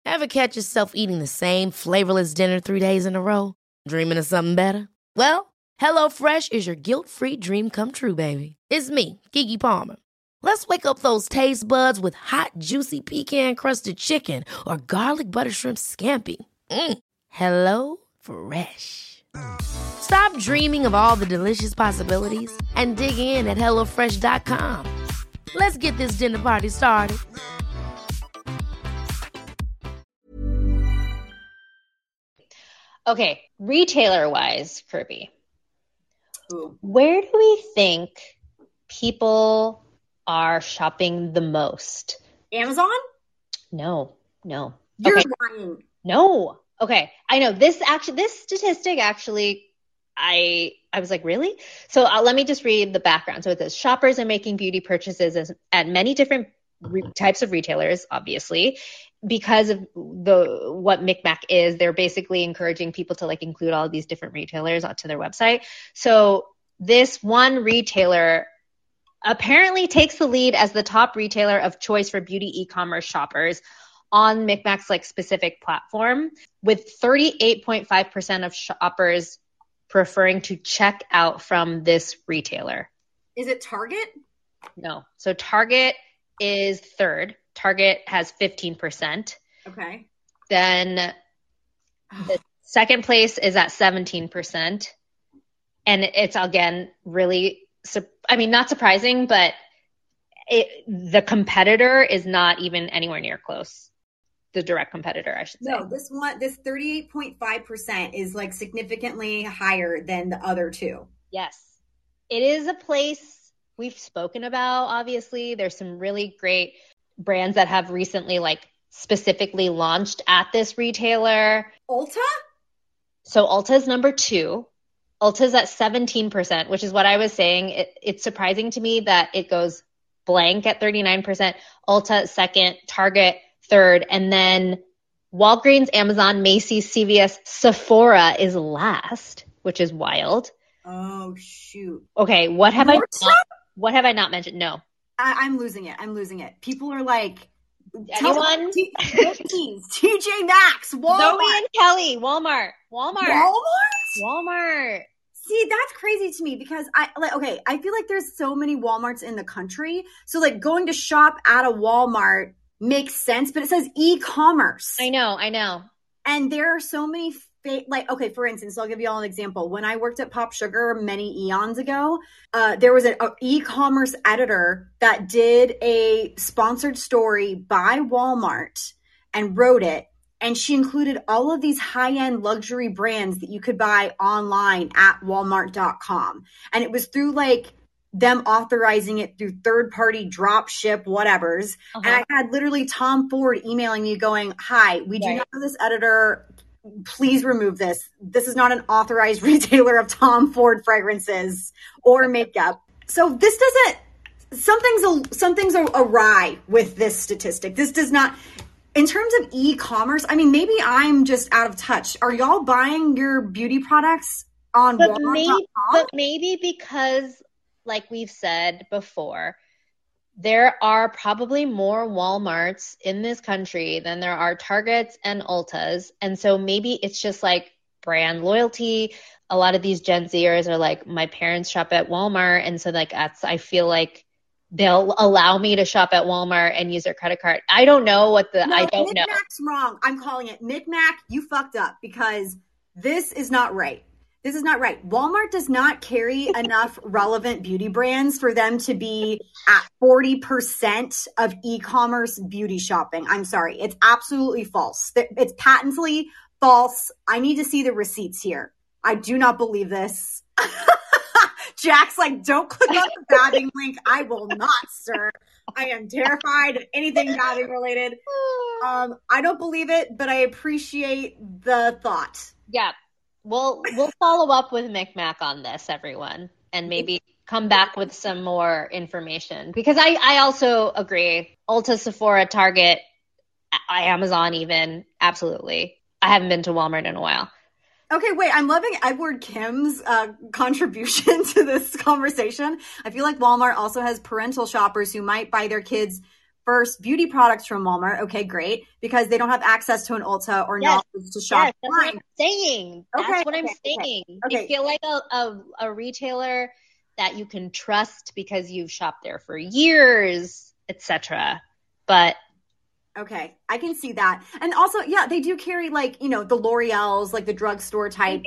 Ever catch yourself eating the same flavorless dinner three days in a row? Dreaming of something better? Well, HelloFresh is your guilt free dream come true, baby. It's me, Keke Palmer. Let's wake up those taste buds with hot, juicy pecan crusted chicken or garlic butter shrimp scampi. Mm. Hello Fresh. Stop dreaming of all the delicious possibilities and dig in at HelloFresh.com. Let's get this dinner party started. Okay, retailer wise, Kirby, where do we think people are shopping the most? Amazon? No, no. You're Okay. lying. No. Okay. I know this actually this statistic actually I I was like, really? So uh, let me just read the background. So it says shoppers are making beauty purchases as, at many different re- types of retailers, obviously, because of the what MikMak is. They're basically encouraging people to like include all of these different retailers onto their website. So this one retailer apparently takes the lead as the top retailer of choice for beauty e-commerce shoppers on MikMak's like specific platform with 38.5% of shoppers preferring to check out from this retailer. Is it Target? No. So Target is third. Target has 15%. Okay. Then the second place is at 17%. And it's again really su- I mean not surprising, but it, the competitor is not even anywhere near close. The direct competitor, I should say. No, this one, this 38.5% is like significantly higher than the other two. Yes. It is a place we've spoken about, obviously. There's some really great brands that have recently, like, specifically launched at this retailer. Ulta? So Ulta is number two. Ulta's at 17%, which is what I was saying. It, it's surprising to me that it goes blank at 39%. Ulta second, Target third, and then Walgreens, Amazon, Macy's, CVS, Sephora is last, which is wild. Oh shoot. Okay, what have I not, what have I not mentioned? No. I, I'm losing it. I'm losing it. People are like, Anyone? T- TJ Maxx, Walmart, Zoe and Kelly, Walmart, Walmart, Walmart. Walmart. See, that's crazy to me because I like okay, I feel like there's so many Walmarts in the country. So like going to shop at a Walmart makes sense, but it says e-commerce. I know, I know. And there are so many fa- like okay, for instance, I'll give you all an example. When I worked at Pop Sugar many eons ago, uh, there was an e commerce editor that did a sponsored story by Walmart and wrote it. And she included all of these high-end luxury brands that you could buy online at walmart.com. And it was through like them authorizing it through third party drop ship whatevers. Uh-huh. And I had literally Tom Ford emailing me going, Hi, we do Right. not have this editor. Please remove this. This is not an authorized retailer of Tom Ford fragrances or makeup. So this doesn't something's a, something's a, awry with this statistic. This does not in terms of e-commerce, I mean maybe I'm just out of touch. Are y'all buying your beauty products on but Walmart.com? maybe, but maybe because, like we've said before, there are probably more Walmarts in this country than there are Targets and Ultas, and so maybe it's just like brand loyalty. A lot of these Gen Zers are like, my parents shop at Walmart, and so like that's I feel like they'll allow me to shop at Walmart and use their credit card. I don't know what the No, I don't know. MikMak's wrong. I'm calling it Micmac. You fucked up because this is not right. This is not right. Walmart does not carry enough relevant beauty brands for them to be at 40% of e-commerce beauty shopping. I'm sorry. It's absolutely false. It's patently false. I need to see the receipts here. I do not believe this. Jack's like, don't click on the babbing link. I will not, sir. I am terrified of anything babbing related. Um, I don't believe it, but I appreciate the thought. Yeah. We'll we'll follow up with MikMak on this, everyone, and maybe come back with some more information. Because I, I also agree. Ulta, Sephora, Target, Amazon even, absolutely. I haven't been to Walmart in a while. Okay, wait, I'm loving Edward Kim's uh, contribution to this conversation. I feel like Walmart also has parental shoppers who might buy their kids first beauty products from Walmart. Okay, great. Because they don't have access to an Ulta or Yes. knowledge to shop Yes, that's what. I'm saying. That's Okay, what I'm okay, saying. okay. They feel like a, a, a retailer that you can trust because you've shopped there for years, etc. But Okay, I can see that. And also, yeah, they do carry like, you know, the L'Oreal's, like the drugstore type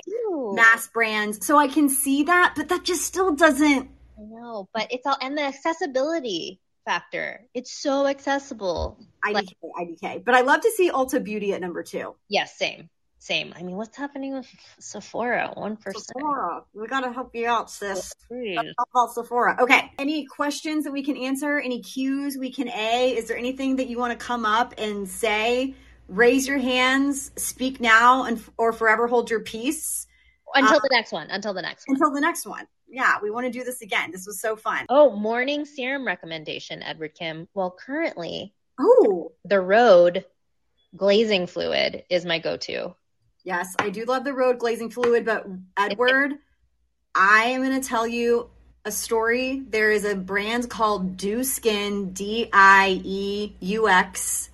mass brands. So I can see that, but that just still doesn't. I know, but it's all and the accessibility factor. It's so accessible. IDK, Like- IDK. But I love to see Ulta Beauty at number two. Yes, same, same. I mean, what's happening with Sephora? One percent. Sephora, we gotta help you out, sis. About Sephora? Okay. Any questions that we can answer? Any cues we can A? Is there anything that you want to come up and say? Raise your hands, speak now, and or forever hold your peace Until Uh, the next one. Until the next one. until the next one. Yeah, we want to do this again. This was so fun. Oh, morning serum recommendation, Edward Kim. Well, currently Oh, the Rhode glazing fluid is my go-to. Yes, I do love the Rhode glazing fluid, but Edward, I am going to tell you a story. There is a brand called Dieux Skin, D I E U X.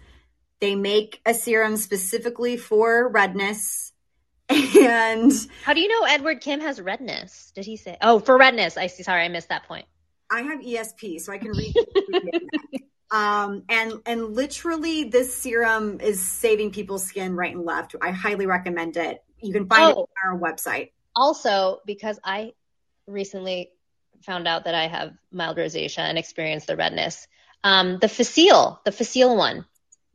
They make a serum specifically for redness. And How do you know Edward Kim has redness? Did he say? Oh, for redness. I see. Sorry, I missed that point. I have ESP, so I can read. um, and and literally, this serum is saving people's skin right and left. I highly recommend it. You can find it Oh. on our website. Also, because I recently found out that I have mild rosacea and experienced the redness. Um, the Facile, the Facile one.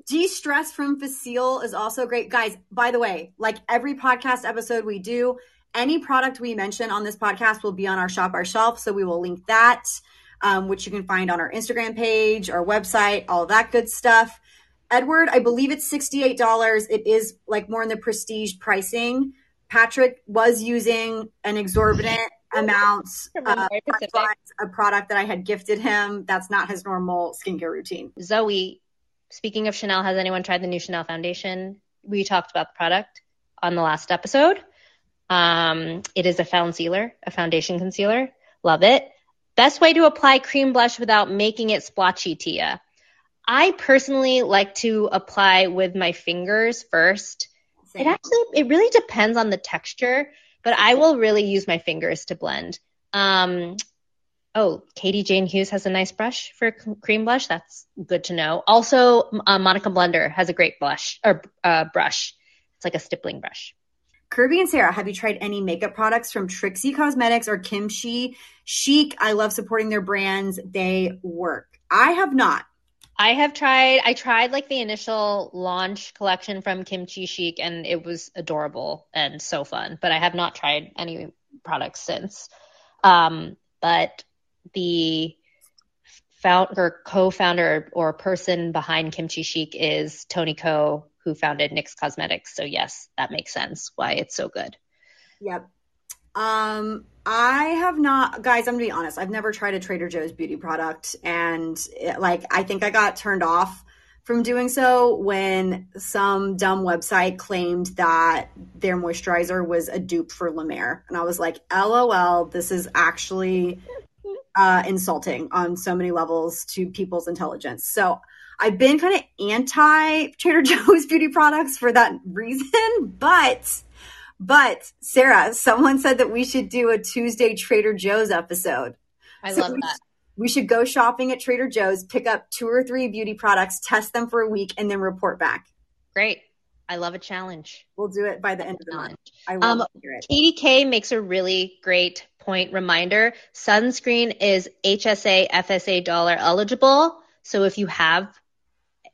De-stress from Facile is also great. Guys, by the way, like every podcast episode we do, any product we mention on this podcast will be on our shop, our shelf. So we will link that, um, which you can find on our Instagram page, our website, all that good stuff. Edward, I believe it's $68. It is like more in the prestige pricing. Patrick was using an exorbitant amount uh, a product that I had gifted him. That's not his normal skincare routine. Zoe speaking of Chanel, has anyone tried the new Chanel foundation? We talked about the product on the last episode. Um, it is a concealer, a foundation concealer. Love it. Best way to apply cream blush without making it splotchy, Tia. I personally like to apply with my fingers first. It actually, it really depends on the texture, but I will really use my fingers to blend. Um, oh, Katie Jane Hughes has a nice brush for cream blush. That's good to know. Also, uh, Monika Blunder has a great blush or uh, brush. It's like a stippling brush. Kirbie and Sara, have you tried any makeup products from Trixie Cosmetics or Kimchi Chic? I love supporting their brands. They work. I have not. I have tried. I tried like the initial launch collection from Kimchi Chic, and it was adorable and so fun. But I have not tried any products since. Um, but the founder, co-founder, or person behind Kimchi Chic is Tony Ko, who founded NYX Cosmetics. So yes, that makes sense why it's so good. Yep. Um, I have not, guys. I'm gonna be honest. I've never tried a Trader Joe's beauty product, and it, like I think I got turned off from doing so when some dumb website claimed that their moisturizer was a dupe for La Mer, and I was like, "LOL, this is actually uh, insulting on so many levels to people's intelligence." So I've been kind of anti Trader Joe's beauty products for that reason, but but Sara, someone said that we should do a Tuesday Trader Joe's episode. I so love we, that. We should go shopping at Trader Joe's, pick up two or three beauty products, test them for a week, and then report back. Great. I love a challenge. We'll do it by the end of the month. I love um, hear it. Katie K makes a really great point reminder. Sunscreen is HSA FSA dollar eligible. So if you have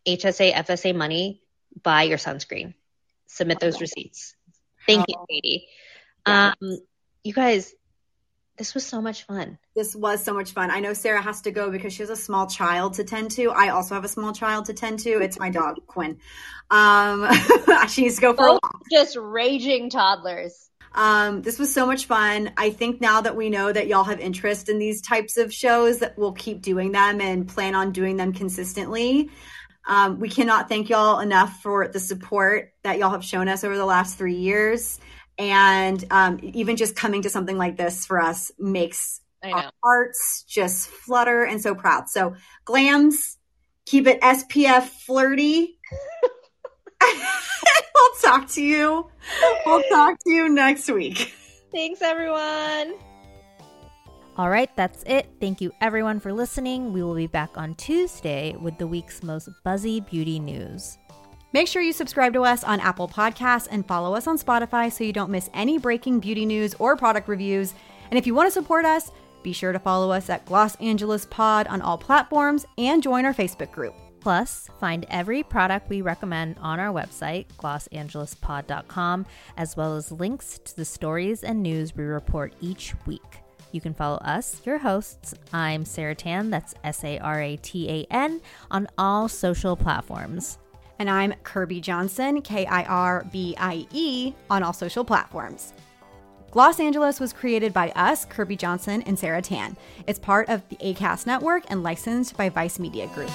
HSA FSA money, buy your sunscreen. Submit those receipts. Thank you, Katie. Um, you guys, this was so much fun. This was so much fun. I know Sara has to go because she has a small child to tend to. I also have a small child to tend to. It's my dog, Quinn. Um, she needs to go for Both a walk. Just raging toddlers. Um, this was so much fun. I think now that we know that y'all have interest in these types of shows, that we'll keep doing them and plan on doing them consistently. Um, we cannot thank y'all enough for the support that y'all have shown us over the last three years. And um, even just coming to something like this for us makes our hearts just flutter and so proud. So, glams, keep it SPF flirty. we'll talk to you. We'll talk to you next week. Thanks, everyone. All right, that's it. Thank you everyone for listening. We will be back on Tuesday with the week's most buzzy beauty news. Make sure you subscribe to us on Apple Podcasts and follow us on Spotify so you don't miss any breaking beauty news or product reviews. And if you want to support us, be sure to follow us at Gloss Angeles Pod on all platforms and join our Facebook group. Plus, find every product we recommend on our website, glossangelespod.com, as well as links to the stories and news we report each week. You can follow us, your hosts. I'm Sara Tan, that's S A R A T A N, on all social platforms. And I'm Kirbie Johnson, K I R B I E, on all social platforms. Gloss Angeles was created by us, Kirbie Johnson and Sara Tan. It's part of the ACAST network and licensed by Vice Media Group.